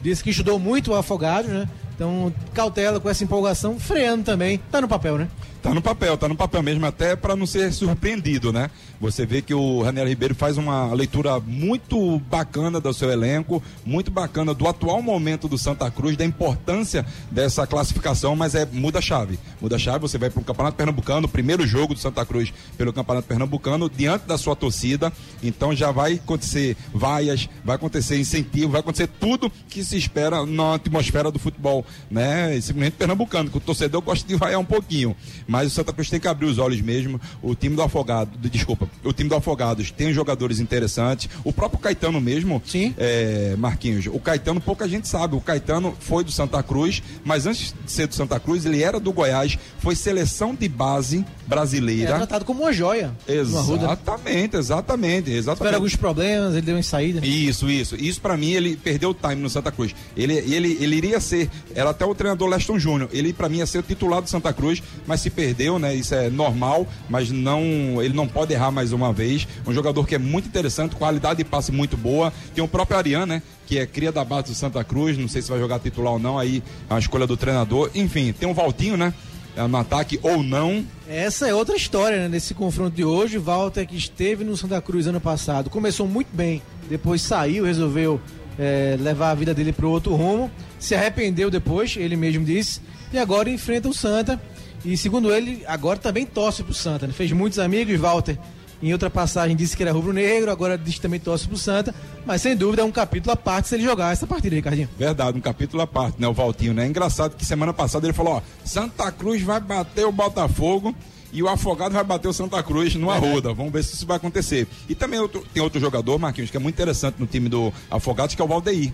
Disse que estudou muito o Afogados, né? Então, cautela com essa empolgação, freando também. Tá no papel, né? Tá no papel, tá no papel mesmo, até para não ser surpreendido, né? Você vê que o Raniel Ribeiro faz uma leitura muito bacana do seu elenco, muito bacana do atual momento do Santa Cruz, da importância dessa classificação, mas é muda a chave. Muda a chave, você vai para o Campeonato Pernambucano, primeiro jogo do Santa Cruz pelo Campeonato Pernambucano, diante da sua torcida. Então já vai acontecer vaias, vai acontecer incentivo, vai acontecer tudo que se espera na atmosfera do futebol, né? E simplesmente pernambucano, que o torcedor gosta de vaiar um pouquinho. Mas o Santa Cruz tem que abrir os olhos mesmo. O time do Afogado, do- desculpa, o time do Afogados tem jogadores interessantes. O próprio Caetano mesmo, Sim. é, Marquinhos, o Caetano pouca gente sabe. O Caetano foi do Santa Cruz, mas antes de ser do Santa Cruz, ele era do Goiás, foi seleção de base É brasileira. tratado como uma joia. Arruda. Exatamente, exatamente, Tiveram exatamente. alguns problemas, ele deu uma saída. Isso, isso. Isso pra mim, ele perdeu o time no Santa Cruz. Ele, ele, ele iria ser, era até o treinador Leston Júnior. Ele pra mim ia ser o titular do Santa Cruz, mas se perdeu, né? Isso é normal, mas não, ele não pode errar mais uma vez. Um jogador que é muito interessante, qualidade de passe muito boa. Tem o próprio Ariane, né? Que é cria da base do Santa Cruz, não sei se vai jogar titular ou não, aí é uma escolha do treinador. Enfim, tem o Valtinho, né? É, No ataque ou não, Essa é outra história, né? Nesse confronto de hoje, Walter, que esteve no Santa Cruz ano passado, começou muito bem, depois saiu, resolveu é, levar a vida dele para outro rumo, se arrependeu depois, ele mesmo disse, e agora enfrenta o Santa. E segundo ele, agora também torce pro Santa. Né? Fez muitos amigos, Walter. Em outra passagem disse que era rubro-negro, agora diz que também torce pro Santa. Mas sem dúvida é um capítulo à parte se ele jogar essa partida, Ricardinho. Verdade, um capítulo à parte, né? O Valtinho, né? Engraçado que semana passada ele falou, ó, Santa Cruz vai bater o Botafogo e o Afogado vai bater o Santa Cruz no Arruda. Vamos ver se isso vai acontecer. E também outro- tem outro jogador, Marquinhos, que é muito interessante no time do Afogados, que é o Valdeir.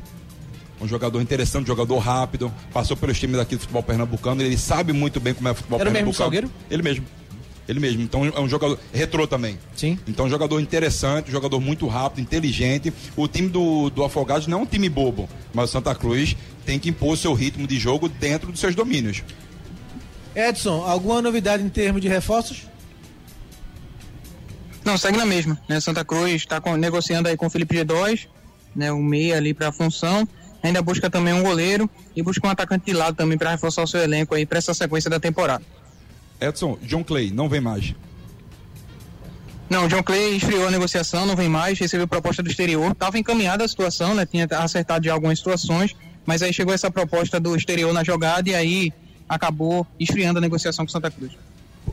Um jogador interessante, um jogador rápido, passou pelos times daqui do futebol pernambucano, ele sabe muito bem como é o futebol Era mesmo pernambucano. Salgueiro? Ele mesmo. Ele mesmo. Então é um jogador retrô também. Sim. Então, um jogador interessante, um jogador muito rápido, inteligente. O time do, do Afogados não é um time bobo, mas o Santa Cruz tem que impor seu ritmo de jogo dentro dos seus domínios. Edson, alguma novidade em termos de reforços? Não, segue na mesma, né? Santa Cruz está negociando aí com o Felipe G2, né? Um meia ali para a função. Ainda busca também um goleiro e busca um atacante de lado também para reforçar o seu elenco aí para essa sequência da temporada. Edson, John Clay, não vem mais. Não, John Clay esfriou a negociação, não vem mais, recebeu proposta do exterior. Estava encaminhada a situação, né? Tinha acertado de algumas situações, mas aí chegou essa proposta do exterior na jogada e aí acabou esfriando a negociação com Santa Cruz.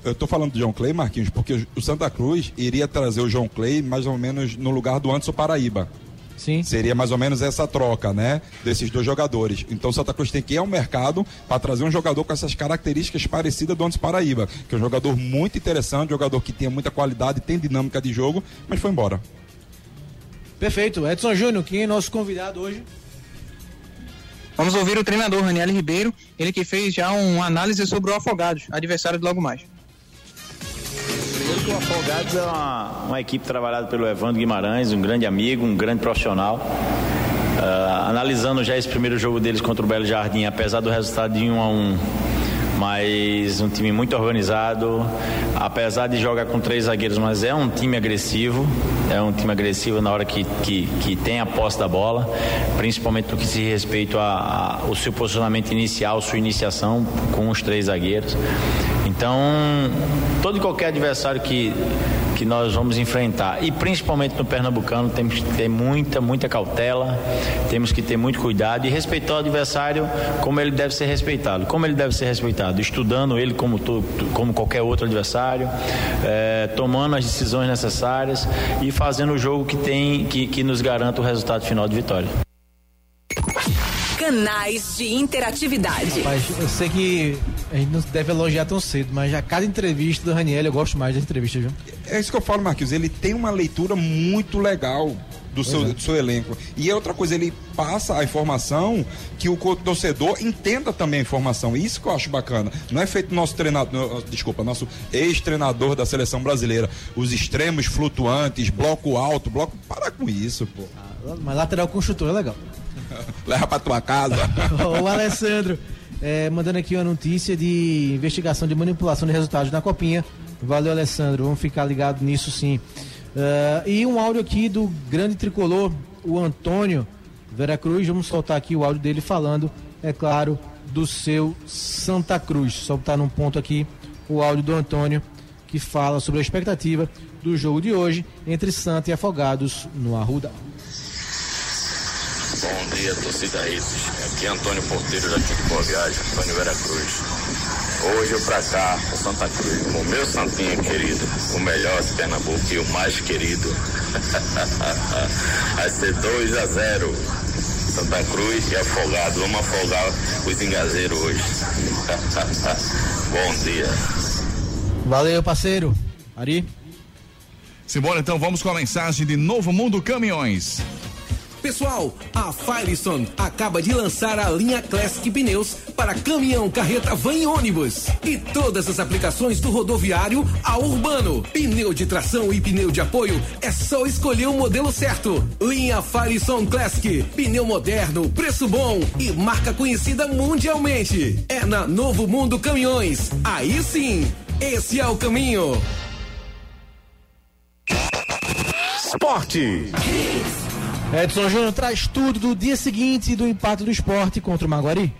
Eu estou falando do John Clay, Marquinhos, porque o Santa Cruz iria trazer o John Clay mais ou menos no lugar do Anderson Paraíba. Sim. Seria mais ou menos essa troca, né? Desses dois jogadores. Então o Santa Cruz tem que ir ao mercado para trazer um jogador com essas características parecidas do Anderson Paraíba, que é um jogador muito interessante, um jogador que tem muita qualidade, tem dinâmica de jogo, mas foi embora. Perfeito. Edson Júnior, quem é nosso convidado hoje? Vamos ouvir o treinador Raniel Ribeiro, ele que fez já uma análise sobre o Afogados, adversário de logo mais. O Afogados é uma, uma, equipe trabalhada pelo Evandro Guimarães, um grande amigo, um grande profissional. Uh, analisando já esse primeiro jogo deles contra o Belo Jardim, apesar do resultado de 1 a 1 mas um time muito organizado, apesar de jogar com três zagueiros, mas é um time agressivo, é um time agressivo na hora que, que, que tem a posse da bola, principalmente no que se respeita ao seu posicionamento inicial, sua iniciação com os três zagueiros. Então, todo e qualquer adversário que que nós vamos enfrentar. E principalmente no Pernambucano, temos que ter muita, muita cautela, temos que ter muito cuidado e respeitar o adversário como ele deve ser respeitado. Como ele deve ser respeitado? Estudando ele como, to, como qualquer outro adversário, é, tomando as decisões necessárias e fazendo o jogo que tem que, que nos garanta o resultado final de vitória. Canais de interatividade. Rapaz, eu sei que a gente não deve elogiar tão cedo, mas a cada entrevista do Raniel eu gosto mais das entrevistas, viu? É isso que eu falo, Marquinhos. Ele tem uma leitura muito legal do seu, é. do seu elenco. E é outra coisa, ele passa a informação que o torcedor entenda também a informação. Isso que eu acho bacana. Não é feito nosso treinador, desculpa, nosso ex-treinador da seleção brasileira. Os extremos flutuantes, bloco alto, bloco. Para com isso, pô. Ah, mas lateral construtor é legal. (laughs) Leva pra tua casa. (laughs) o Alessandro, é, mandando aqui uma notícia de investigação de manipulação de resultados na Copinha. Valeu, Alessandro. Vamos ficar ligado nisso sim. Uh, e um áudio aqui do grande tricolor, o Antônio Veracruz. Vamos soltar aqui o áudio dele falando, é claro, do seu Santa Cruz. Só num ponto aqui o áudio do Antônio, que fala sobre a expectativa do jogo de hoje entre Santa e Afogados no Arruda. Bom dia, torcida Ritos. Aqui é Antônio Porteiro, daqui de Boa Viagem, Antônio Vera Cruz. Hoje eu pra cá, o Santa Cruz, o meu santinho querido, o melhor de Pernambuco e o mais querido. (laughs) Vai ser 2 a 0 Santa Cruz e Afogado. Vamos afogar os engazeiros hoje. (laughs) Bom dia. Valeu, parceiro. Ari. Simbora, então, vamos com a mensagem de Novo Mundo Caminhões. Pessoal, a Firestone acaba de lançar a linha Classic Pneus para caminhão, carreta, van e ônibus. E todas as aplicações do rodoviário ao urbano. Pneu de tração e pneu de apoio é só escolher o modelo certo. Linha Firestone Classic, pneu moderno, preço bom e marca conhecida mundialmente. É na Novo Mundo Caminhões. Aí sim, esse é o caminho. Esporte. Edson Júnior traz tudo do dia seguinte do empate do esporte contra o Maguari.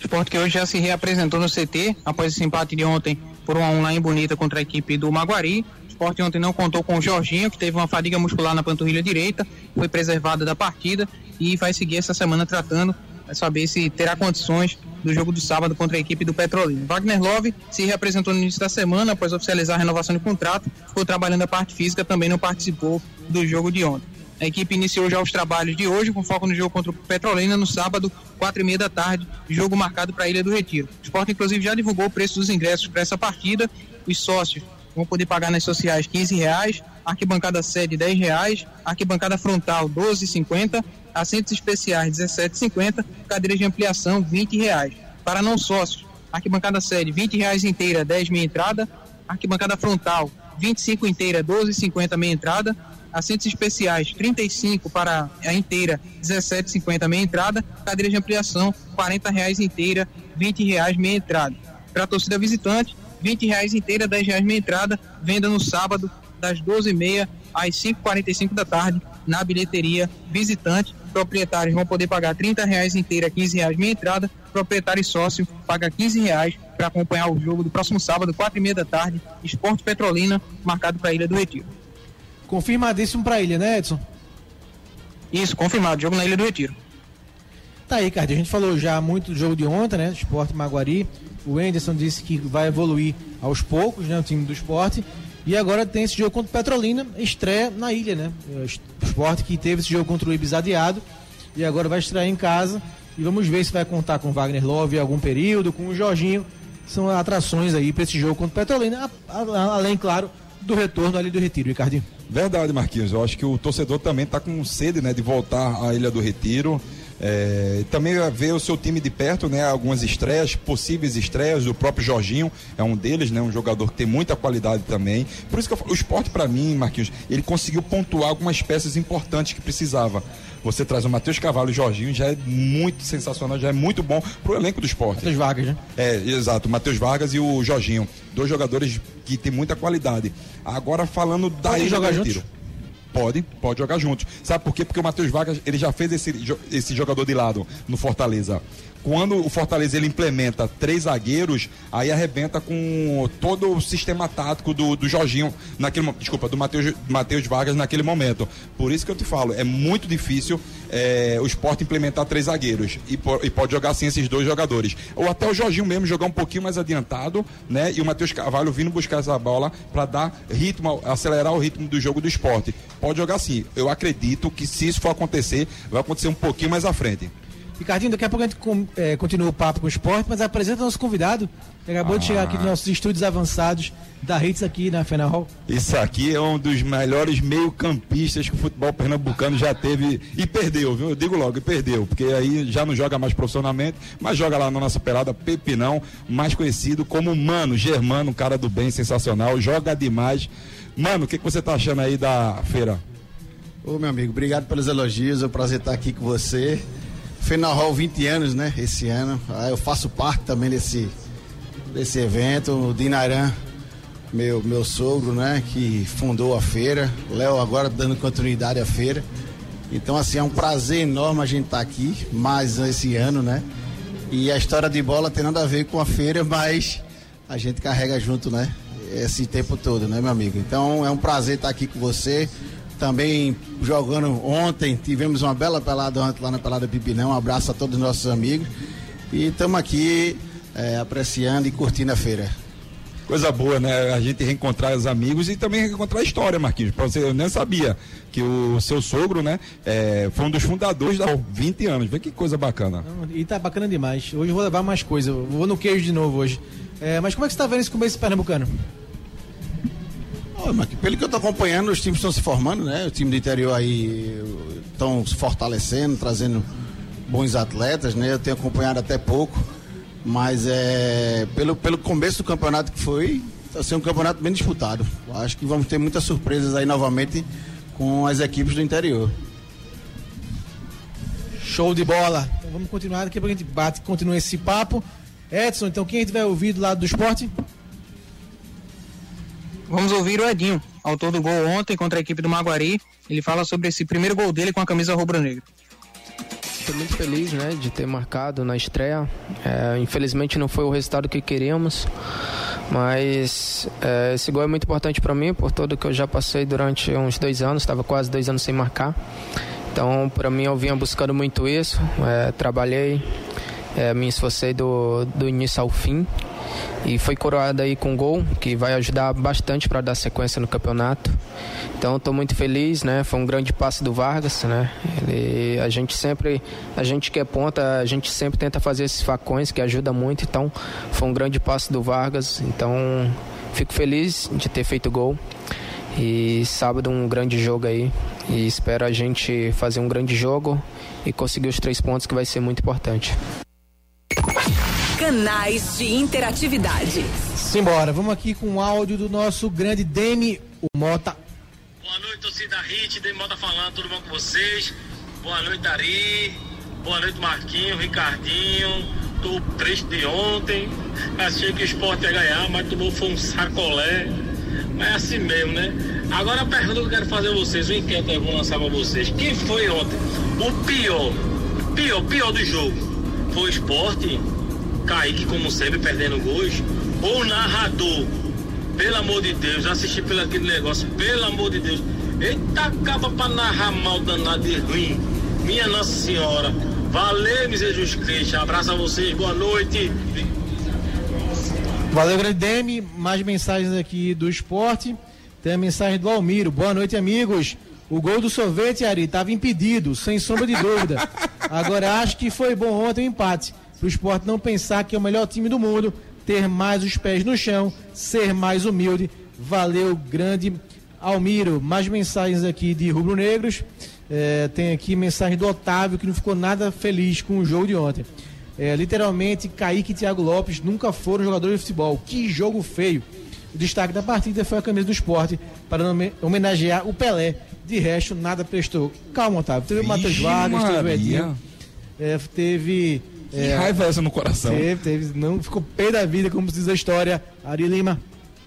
Esporte que hoje já se reapresentou no CT após esse empate de ontem por 1 a 1 lá em Bonita contra a equipe do Maguari. O esporte ontem não contou com o Jorginho, que teve uma fadiga muscular na panturrilha direita, foi preservada da partida e vai seguir essa semana tratando, para saber se terá condições do jogo do sábado contra a equipe do Petrolina. Wagner Love se reapresentou no início da semana após oficializar a renovação de contrato, ficou trabalhando a parte física, também não participou do jogo de ontem. A equipe iniciou já os trabalhos de hoje, com foco no jogo contra o Petrolina, no sábado, quatro e meia da tarde, jogo marcado para a Ilha do Retiro. O Sport, inclusive, já divulgou o preço dos ingressos para essa partida. Os sócios vão poder pagar nas sociais 15 reais, arquibancada sede 10 reais, arquibancada frontal 12,50, assentos especiais 17,50, cadeiras de ampliação 20 reais. Para não sócios, arquibancada sede 20 reais inteira, 10 meia entrada, arquibancada frontal 25 inteira, 12,50 meia entrada, assentos especiais 35 para a inteira, 17,50 meia entrada, cadeira de ampliação 40 reais inteira, 20 reais meia entrada. Para a torcida visitante, 20 reais inteira, 10 reais meia entrada, venda no sábado das 12h30 às 5h45 da tarde na bilheteria visitante. Proprietários vão poder pagar 30 reais inteira, 15 reais meia entrada. proprietário e sócio paga 15 reais para acompanhar o jogo do próximo sábado, quatro e meia da tarde, Esporte Petrolina, marcado para a Ilha do Retiro. Confirmadíssimo pra ilha, né, Edson? Isso, confirmado, jogo na Ilha do Retiro. Tá aí, Cardi. A gente falou já muito do jogo de ontem, né? Esporte Maguari. O Anderson disse que vai evoluir aos poucos, né? O time do esporte. E agora tem esse jogo contra o Petrolina, estreia na ilha, né? O esporte que teve esse jogo contra o Ibis adiado e agora vai estrear em casa. E vamos ver se vai contar com o Wagner Love em algum período, com o Jorginho. São atrações aí para esse jogo contra o Petrolina, a- a- além, claro, do retorno ali do Retiro, Ricardinho. Verdade, Marquinhos. Eu acho que o torcedor também está com sede, né, de voltar à Ilha do Retiro. É, também ver o seu time de perto, né? Algumas estreias, possíveis estreias. O próprio Jorginho é um deles, né? Um jogador que tem muita qualidade também. Por isso que eu o esporte, para mim, Marquinhos, ele conseguiu pontuar algumas peças importantes que precisava. Você traz o Matheus Cavalho e o Jorginho, já é muito sensacional, já é muito bom pro elenco do esporte. Matheus Vargas, né? É, exato. O Matheus Vargas e o Jorginho. Dois jogadores que têm muita qualidade. Agora falando da Ilha jogar juntos? Pode, pode jogar juntos. Sabe por quê? Porque o Matheus Vargas, ele já fez esse, esse jogador de lado no Fortaleza. Quando o Fortaleza ele implementa três zagueiros, aí arrebenta com todo o sistema tático do, do Jorginho naquele desculpa, do Matheus Vargas naquele momento. Por isso que eu te falo, é muito difícil é, o esporte implementar três zagueiros e, po- e pode jogar assim esses dois jogadores. Ou até o Jorginho mesmo jogar um pouquinho mais adiantado, né? E o Matheus Carvalho vindo buscar essa bola para dar ritmo, acelerar o ritmo do jogo do esporte. Pode jogar assim. Eu acredito que se isso for acontecer, vai acontecer um pouquinho mais à frente. Ricardinho, daqui a pouco a gente com- eh, continua o papo com o esporte, mas apresenta nosso convidado, que acabou de chegar aqui dos nossos estúdios avançados da Hits aqui na Fena Hall. Isso aqui é um dos melhores meio-campistas que o futebol pernambucano já teve e perdeu, viu? Eu digo logo, e perdeu, porque aí já não joga mais profissionalmente, mas joga lá na nossa pelada Pepinão, mais conhecido como Mano Germano, um cara do bem, sensacional, joga demais. Mano, o que, que você tá achando aí da feira? Ô meu amigo, obrigado pelos elogios, é um prazer estar aqui com você. Hall 20 anos, né? Esse ano. Eu faço parte também desse, desse evento. O Dinaran, meu, meu sogro, né? Que fundou a feira. Léo agora dando continuidade à feira. Então, assim, é um prazer enorme a gente estar aqui, mais esse ano, né? E a história de bola tem nada a ver com a feira, mas a gente carrega junto, né? Esse tempo todo, né, meu amigo? Então é um prazer estar aqui com você. Também jogando ontem, tivemos uma bela pelada ontem lá na Pelada Pipinão. Um abraço a todos os nossos amigos. E estamos aqui eh, apreciando e curtindo a feira. Coisa boa, né? A gente reencontrar os amigos e também reencontrar a história, Marquinhos. Pra você, eu nem sabia que o seu sogro, né, é, foi um dos fundadores da 20 anos. Vê que coisa bacana. E tá bacana demais. Hoje eu vou levar mais coisa. eu Vou no queijo de novo hoje. Eh, mas como é que você tá vendo esse começo pernambucano? Mas pelo que eu tô acompanhando, os times estão se formando, né? O time do interior aí estão se fortalecendo, trazendo bons atletas, né? Eu tenho acompanhado até pouco, mas é pelo, pelo começo do campeonato que foi, está sendo um campeonato bem disputado. Acho que vamos ter muitas surpresas aí novamente com as equipes do interior. Show de bola. Então vamos continuar, daqui a pouco a gente bate, continua esse papo. Edson, então quem a gente vai ouvir do lado do esporte? Vamos ouvir o Edinho, autor do gol ontem contra a equipe do Maguari. Ele fala sobre esse primeiro gol dele com a camisa rubro-negra. Estou muito feliz né, de ter marcado na estreia. É, infelizmente não foi o resultado que queríamos, mas é, esse gol é muito importante para mim por tudo que eu já passei durante uns dois anos. Estava quase dois anos sem marcar. Então, para mim, eu vinha buscando muito isso. É, trabalhei, é, me esforcei do, do início ao fim e foi coroado aí com gol, que vai ajudar bastante para dar sequência no campeonato. Então estou muito feliz, né? Foi um grande passe do Vargas, né? Ele, a gente sempre, a gente que é ponta, a gente sempre tenta fazer esses facões que ajuda muito. Então foi um grande passe do Vargas. Então fico feliz de ter feito gol. E sábado um grande jogo aí. E espero a gente fazer um grande jogo e conseguir os três pontos que vai ser muito importante. Canais de interatividade. Simbora, vamos aqui com o áudio do nosso grande Demi, o Mota. Boa noite, torcida Hit, Demota falando, tudo bom com vocês? Boa noite, Ari. Boa noite, Marquinho, Ricardinho. Tô triste de ontem. Achei que o esporte ia ganhar, mas tomou foi um sacolé. Mas é assim mesmo, né? Agora a pergunta que eu quero fazer a vocês, o inquérito eu vou lançar pra vocês. Quem foi ontem o pior, pior, pior do jogo? foi o esporte, Kaique, como sempre, perdendo gols, ou o narrador, pelo amor de Deus, assisti pelo aquele negócio, pelo amor de Deus. Eita, acaba pra narrar mal danado e ruim. Minha Nossa Senhora. Valeu, Jesus Cristo. Abraço a vocês, boa noite. Valeu, grande Demi. Mais mensagens aqui do esporte. Tem a mensagem do Almiro. Boa noite, amigos. O gol do sorvete, Ari, estava impedido, sem sombra de dúvida. (laughs) Agora acho que foi bom ontem o empate. Para o esporte não pensar que é o melhor time do mundo, ter mais os pés no chão, ser mais humilde. Valeu, grande Almiro. Mais mensagens aqui de Rubro Negros. É, tem aqui mensagem do Otávio, que não ficou nada feliz com o jogo de ontem. É, literalmente, Kaique e Thiago Lopes nunca foram jogadores de futebol. Que jogo feio. O destaque da partida foi a camisa do esporte para homenagear o Pelé. De resto, nada prestou. Calma, Otávio. Teve o Matheus Vargas, teve o Edinho. É, teve. Que é, raiva essa no coração? Teve, teve. Não ficou pé da vida, como diz a história. Ari Lima.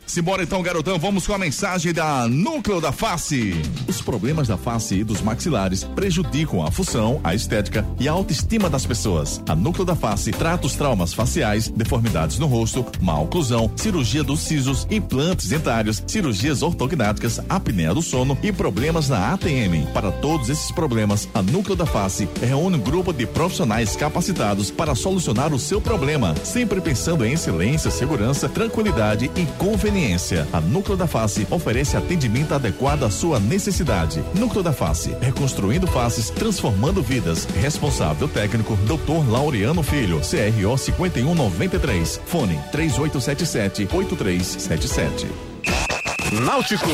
Simbora então, garotão, vamos com a mensagem da Núcleo da Face. Os problemas da face e dos maxilares prejudicam a função, a estética e a autoestima das pessoas. A Núcleo da Face trata os traumas faciais, deformidades no rosto, má oclusão, cirurgia dos sisos, implantes dentários, cirurgias ortognáticas, apneia do sono e problemas na ATM. Para todos esses problemas, a Núcleo da Face reúne um grupo de profissionais capacitados para solucionar o seu problema, sempre pensando em excelência, segurança, tranquilidade e conveniência conveniência. A Núcleo da Face oferece atendimento adequado à sua necessidade. Núcleo da Face, reconstruindo faces, transformando vidas. Responsável técnico, Dr. Laureano Filho, CRO 5193. Fone 3877 8377. Náutico.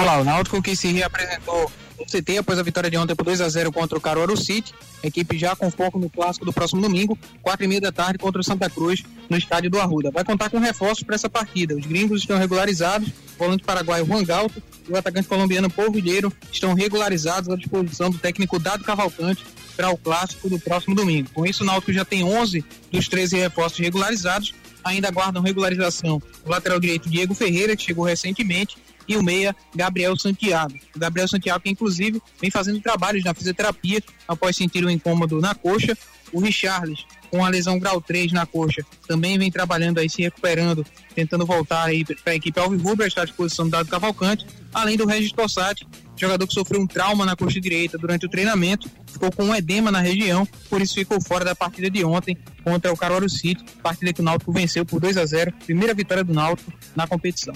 Olá, o Náutico que se reapresentou CT após a vitória de ontem por 2 a 0 contra o Caruaru City. Equipe já com foco no clássico do próximo domingo, quatro e meia da tarde contra o Santa Cruz no estádio do Arruda. Vai contar com reforços para essa partida. Os gringos estão regularizados, o volante paraguaio Juan Galto e o atacante colombiano Paul Vilheiro estão regularizados à disposição do técnico Dado Cavalcante para o clássico do próximo domingo. Com isso, o Náutico já tem 11 dos 13 reforços regularizados. Ainda aguardam regularização o lateral direito Diego Ferreira, que chegou recentemente, e o meia Gabriel Santiago. O Gabriel Santiago, que inclusive vem fazendo trabalhos na fisioterapia após sentir um incômodo na coxa. O Richarles, com a lesão grau 3 na coxa, também vem trabalhando aí, se recuperando, tentando voltar aí para a equipe Alvirrubra, está à disposição do Dado Cavalcante, além do Regis Tossati, jogador que sofreu um trauma na coxa direita durante o treinamento, ficou com um edema na região, por isso ficou fora da partida de ontem contra o Caruaru City, partida que o Náutico venceu por 2 a 0, primeira vitória do Náutico na competição.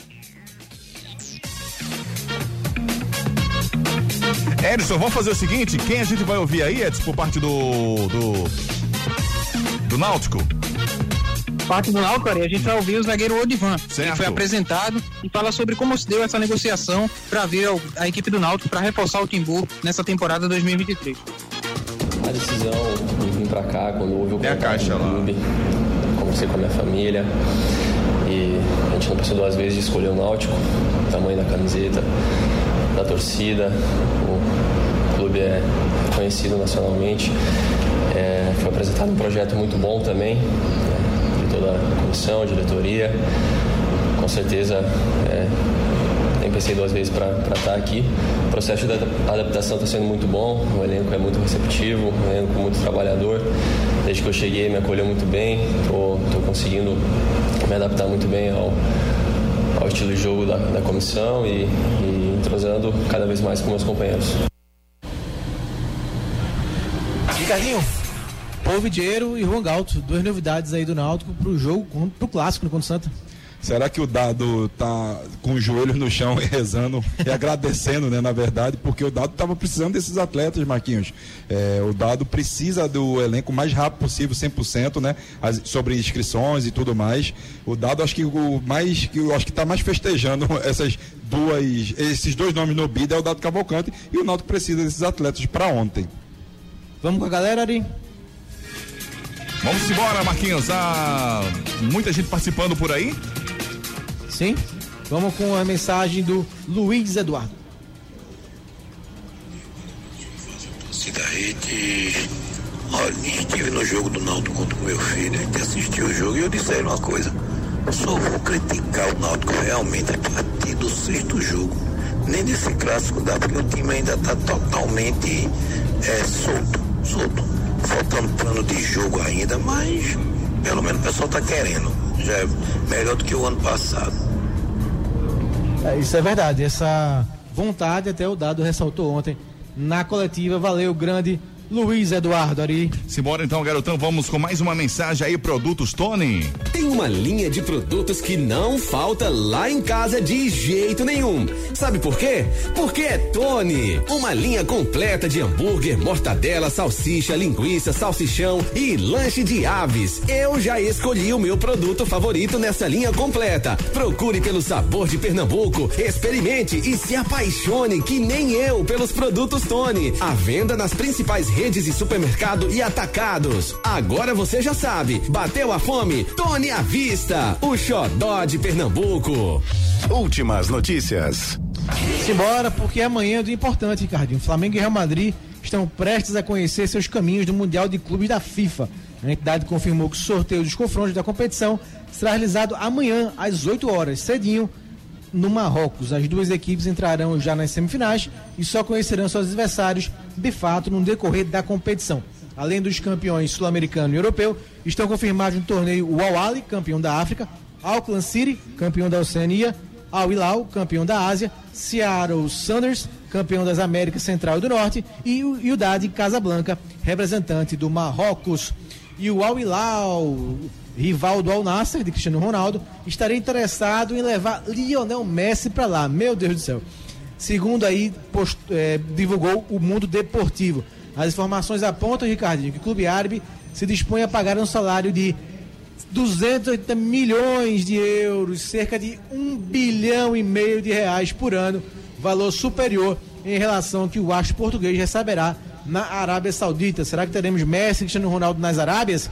Edson, vamos fazer o seguinte: quem a gente vai ouvir aí, Edson, por parte do. do. do Náutico? Parte do Náutico, a gente vai ouvir o zagueiro Odivan, que foi apresentado e fala sobre como se deu essa negociação para ver a, a equipe do Náutico para reforçar o Timbu nessa temporada 2023. A decisão de vir para cá, quando houve o Tem a caixa lá. clube, conversei com a minha família e a gente não pensou duas vezes de escolher o Náutico, o tamanho da camiseta, da torcida, o clube é conhecido nacionalmente. É, foi apresentado um projeto muito bom também, de toda a comissão, diretoria. Com certeza é, nem pensei duas vezes para estar aqui. O processo de adaptação está sendo muito bom, o elenco é muito receptivo, um elenco muito trabalhador. Desde que eu cheguei me acolheu muito bem, estou conseguindo me adaptar muito bem ao, ao estilo de jogo da, da comissão e, e entrosando cada vez mais com meus companheiros. Ricardinho, Paul Vidieiro e Juan Galto, duas novidades aí do Náutico pro jogo, pro clássico no Conto Santa. Será que o Dado tá com os joelhos no chão e (laughs) rezando e agradecendo, né, na verdade, porque o Dado estava precisando desses atletas, Marquinhos. É, o Dado precisa do elenco mais rápido possível, 100%, né, as, sobre inscrições e tudo mais. O Dado acho que o mais que eu acho que tá mais festejando (laughs) essas duas esses dois nomes no bid é o Dado Cavalcante e o Náutico precisa desses atletas para ontem. Vamos com a galera, Ari? Vamos embora, Marquinhos. Ah, muita gente participando por aí. Sim. Vamos com a mensagem do Luiz Eduardo. Cida Rede, olha, estive no jogo do Naldo contra o meu filho, a gente assistiu o jogo e eu disse uma coisa. Só vou criticar o Náutico realmente a partir do sexto jogo. Nem desse clássico dá, porque o time ainda está totalmente é, solto, solto. Faltando plano de jogo ainda, mas pelo menos o pessoal está querendo. Já é melhor do que o ano passado. É, isso é verdade. Essa vontade, até o dado ressaltou ontem na coletiva. Valeu, grande Luiz Eduardo Ari. Simbora então, garotão, vamos com mais uma mensagem aí, Produtos Tony. Tem uma linha de produtos que não falta lá em casa de jeito nenhum. Sabe por quê? Porque é Tony. Uma linha completa de hambúrguer, mortadela, salsicha, linguiça, salsichão e lanche de aves. Eu já escolhi o meu produto favorito nessa linha completa. Procure pelo sabor de Pernambuco, experimente e se apaixone que nem eu pelos produtos Tony. A venda nas principais redes de supermercado e atacados. Agora você já sabe, bateu a fome? Tony à vista, o xodó de Pernambuco. Últimas notícias. Simbora, porque amanhã é do importante, Ricardinho. Flamengo e Real Madrid estão prestes a conhecer seus caminhos do Mundial de Clubes da FIFA. A entidade confirmou que o sorteio dos confrontos da competição será realizado amanhã, às 8 horas, cedinho, no Marrocos. As duas equipes entrarão já nas semifinais e só conhecerão seus adversários de fato no decorrer da competição. Além dos campeões sul-americano e europeu, estão confirmados no torneio o Al-Ali, campeão da África, Auckland City, campeão da Oceania, Al Hilal, campeão da Ásia, Seattle Sanders, campeão das Américas Central e do Norte, e o Iudade Casablanca, representante do Marrocos. E o Al Hilal, rival do Al Nasser, de Cristiano Ronaldo, estaria interessado em levar Lionel Messi para lá. Meu Deus do céu. Segundo aí post, é, divulgou o Mundo Deportivo. As informações apontam, Ricardinho, que o clube árabe se dispõe a pagar um salário de 280 milhões de euros, cerca de um bilhão e meio de reais por ano, valor superior em relação ao que o Astro português receberá na Arábia Saudita. Será que teremos Messi e Cristiano Ronaldo nas Arábias?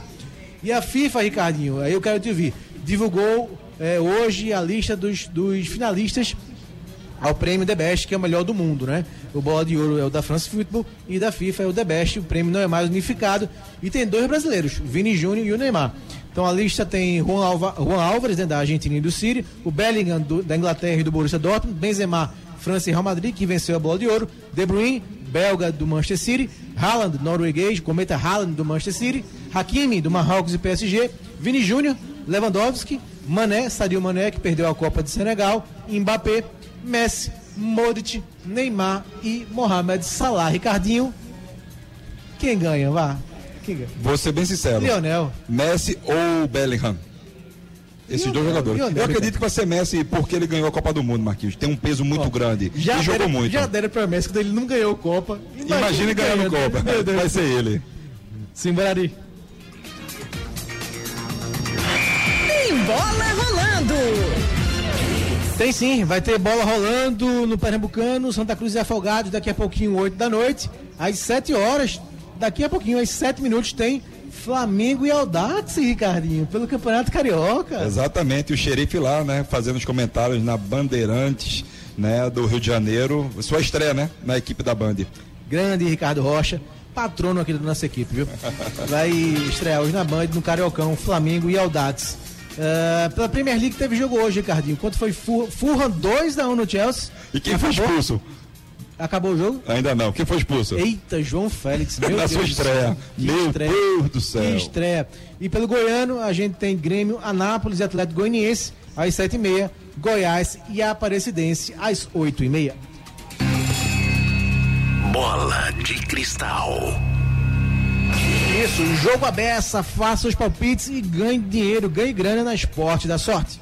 E a FIFA, Ricardinho, aí eu quero te ouvir, divulgou é, hoje a lista dos, dos finalistas ao prêmio The Best, que é o melhor do mundo, né? O Bola de Ouro é o da France Football e da FIFA é o The Best. O prêmio não é mais unificado e tem dois brasileiros, Vini Júnior e o Neymar. Então a lista tem Juan, Alva, Juan Álvares, né, da Argentina e do City, o Bellingham do, da Inglaterra e do Borussia Dortmund, Benzema, França e Real Madrid, que venceu a Bola de Ouro, De Bruyne, belga do Manchester City, Haaland, norueguês, cometa Haaland do Manchester City, Hakimi do Marrocos e PSG, Vini Júnior, Lewandowski, Mané, Sadio Mané, que perdeu a Copa de Senegal, Mbappé, Messi, Modric, Neymar e Mohamed Salah. Ricardinho, quem ganha? Vá. Quem ganha? Vou ser bem sincero. Lionel. Messi ou Bellingham? Esses dois jogadores. Eu acredito que vai ser Messi porque ele ganhou a Copa do Mundo, Marquinhos. Tem um peso muito grande. Já e jogou muito. Já deram pra Messi quando ele não ganhou Copa. Imagine ganhando Copa. Meu Deus. Vai ser ele. Simbrari. Tem bola rolando. Tem sim, vai ter bola rolando no Pernambucano, Santa Cruz e Afogados, daqui a pouquinho, 8 da noite, às 7 horas, daqui a pouquinho, às 7 minutos, tem Flamengo e Audax, Ricardinho, pelo Campeonato Carioca. Exatamente, o xerife lá, né, fazendo os comentários na Bandeirantes, né, do Rio de Janeiro. Sua estreia, né, na equipe da Band. Grande Ricardo Rocha, patrono aqui da nossa equipe, viu? (laughs) Vai estrear hoje na Band, no Cariocão, Flamengo e Audax. Uh, pela Premier League teve jogo hoje, Ricardinho. Quanto foi Fu- Fulham 2 a 1 no Chelsea? E quem foi expulso? Acabou o jogo? Ainda não. Quem foi expulso? Eita, João Félix, meu (laughs) Na Deus sua do estreia. Que Meu estreia. Deus do céu. Que estreia. E pelo Goiano, a gente tem Grêmio, Anápolis e Atlético Goianiense às 7h30, Goiás e Aparecidense às 8h30. Bola de cristal. Isso, jogo a beça, faça os palpites e ganhe dinheiro, ganhe grana na esporte da sorte.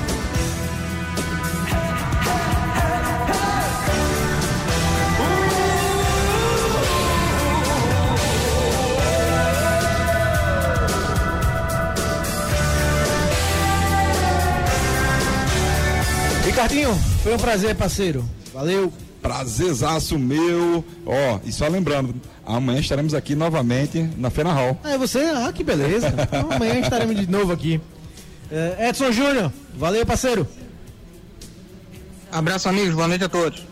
Ricardinho, foi um prazer, parceiro. Valeu. Prazerzaço meu. Ó, e só lembrando, amanhã estaremos aqui novamente na Fena Hall. É você? Ah, que beleza. (laughs) Então, amanhã estaremos de novo aqui. É, Edson Júnior, valeu, parceiro. Abraço, amigos. Boa noite a todos.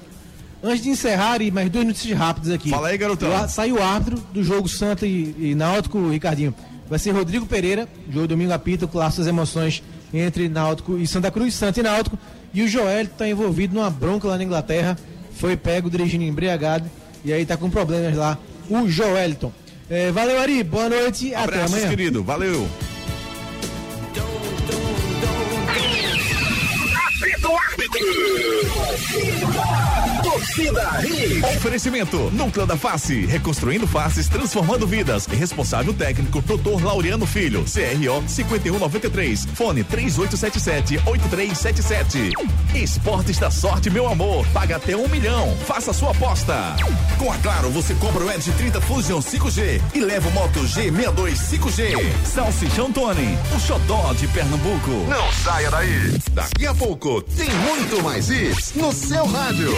Antes de encerrar, e mais duas notícias rápidas aqui. Fala aí, garotão. Saiu o árbitro do jogo Santa e, e Náutico, Ricardinho. Vai ser Rodrigo Pereira, jogo domingo apita, com as emoções entre Náutico e Santa Cruz, Santa e Náutico. E o Joel está envolvido numa bronca lá na Inglaterra. Foi pego dirigindo embriagado. E aí tá com problemas lá. O Joelton. É, valeu, Ari. Boa noite. Até Abraços, amanhã. querido. Valeu. Torcida Hits. Oferecimento Núcleo da Face, reconstruindo faces, transformando vidas. Responsável técnico Dr. Laureano Filho, CRO 5193, fone 3877-8377. Esportes da sorte, meu amor. Paga até um milhão. Faça sua aposta. Com a Claro, você compra o Edge 30 Fusion 5G e leva o Moto G62 5G. Salsichão Tony, o xodó de Pernambuco. Não saia daí. Daqui a pouco tem muito mais hits no seu rádio.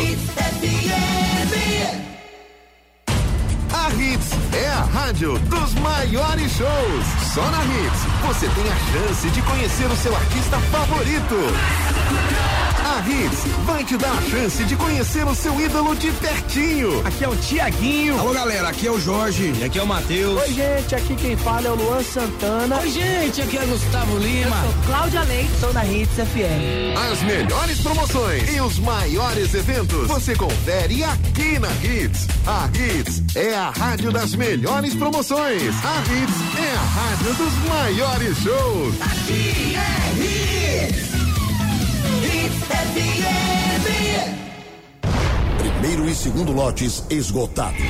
A Hits é a rádio dos maiores shows. Só na Hits você tem a chance de conhecer o seu artista favorito. A Hits vai te dar a chance de conhecer o seu ídolo de pertinho. Aqui é o Tiaguinho. Alô, galera, aqui é o Jorge. E aqui é o Matheus. Oi, gente, aqui quem fala é o Luan Santana. Oi, gente, aqui é Gustavo Lima. Eu sou Cláudia Leite, sou da Hits FM. As melhores promoções e os maiores eventos você confere aqui na Hits. A Hits é a rádio das melhores promoções. A Hits é a rádio dos maiores shows. Aqui é Hits. Primeiro e segundo lotes esgotados.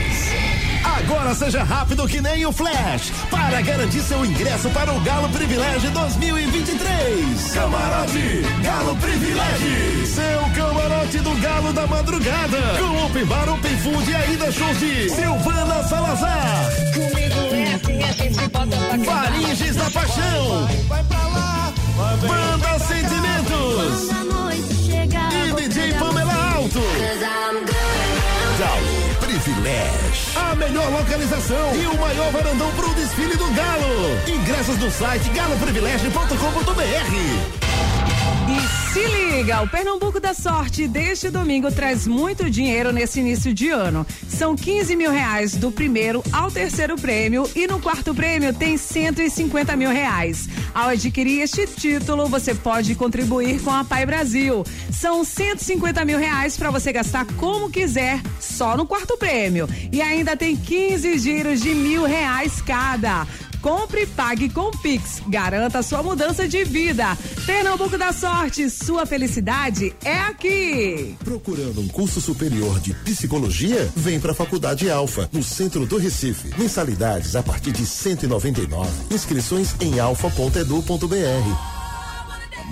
Agora seja rápido que nem o Flash para garantir seu ingresso para o Galo Privilégio 2023. Camarote Galo Privilégio. Seu camarote do Galo da Madrugada. Com Open Bar, Open Food e ainda shows de Silvana Salazar. Comigo é assim, a gente bota pra Faringes da Paixão. Vai pra lá. Banda Sentimentos. Galo Privilégio. A melhor localização e o maior varandão para o desfile do Galo. Ingressos no site galoprivilégio.com.br. Se liga, o Pernambuco da Sorte deste domingo traz muito dinheiro nesse início de ano. São 15 mil reais do primeiro ao terceiro prêmio e no quarto prêmio tem 150 mil reais. Ao adquirir este título, você pode contribuir com a Pai Brasil. São 150 mil reais para você gastar como quiser, só no quarto prêmio. E ainda tem 15 giros de mil reais cada. Compre e pague com Pix. Garanta sua mudança de vida. Pernambuco da Sorte, sua felicidade é aqui. Procurando um curso superior de psicologia? Vem para a Faculdade Alfa, no centro do Recife. Mensalidades a partir de 199. Inscrições em alfa.edu.br.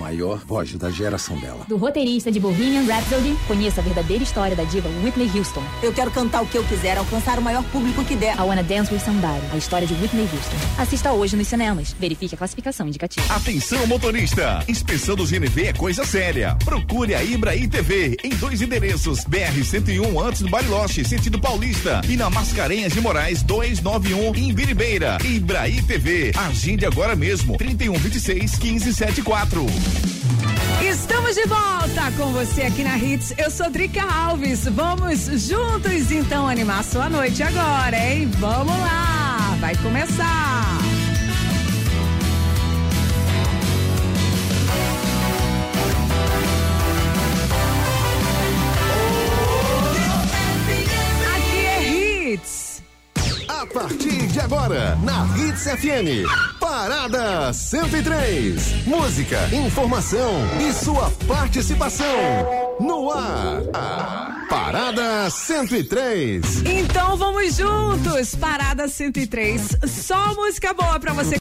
Maior voz da geração dela. Do roteirista de Bohemian Rhapsody, conheça a verdadeira história da diva Whitney Houston. Eu quero cantar o que eu quiser, alcançar o maior público que der. I Wanna Dance With Somebody, a história de Whitney Houston. Assista hoje nos cinemas. Verifique a classificação indicativa. Atenção motorista, inspeção do GNV é coisa séria. Procure a Ibraí TV em dois endereços, BR 101 antes do Bariloche, sentido Paulista e na Mascarenhas de Moraes 291 em Biribeira. Ibraí TV, agende agora mesmo 3126 1574. Estamos de volta com você aqui na Hits. Eu sou Drica Alves. Vamos juntos então animar sua noite agora, hein? Vamos lá, vai começar. Partir de agora, na Hits FM, Parada 103. Música, informação e sua participação. No ar, Parada 103. Então vamos juntos. Parada 103. Só música boa pra você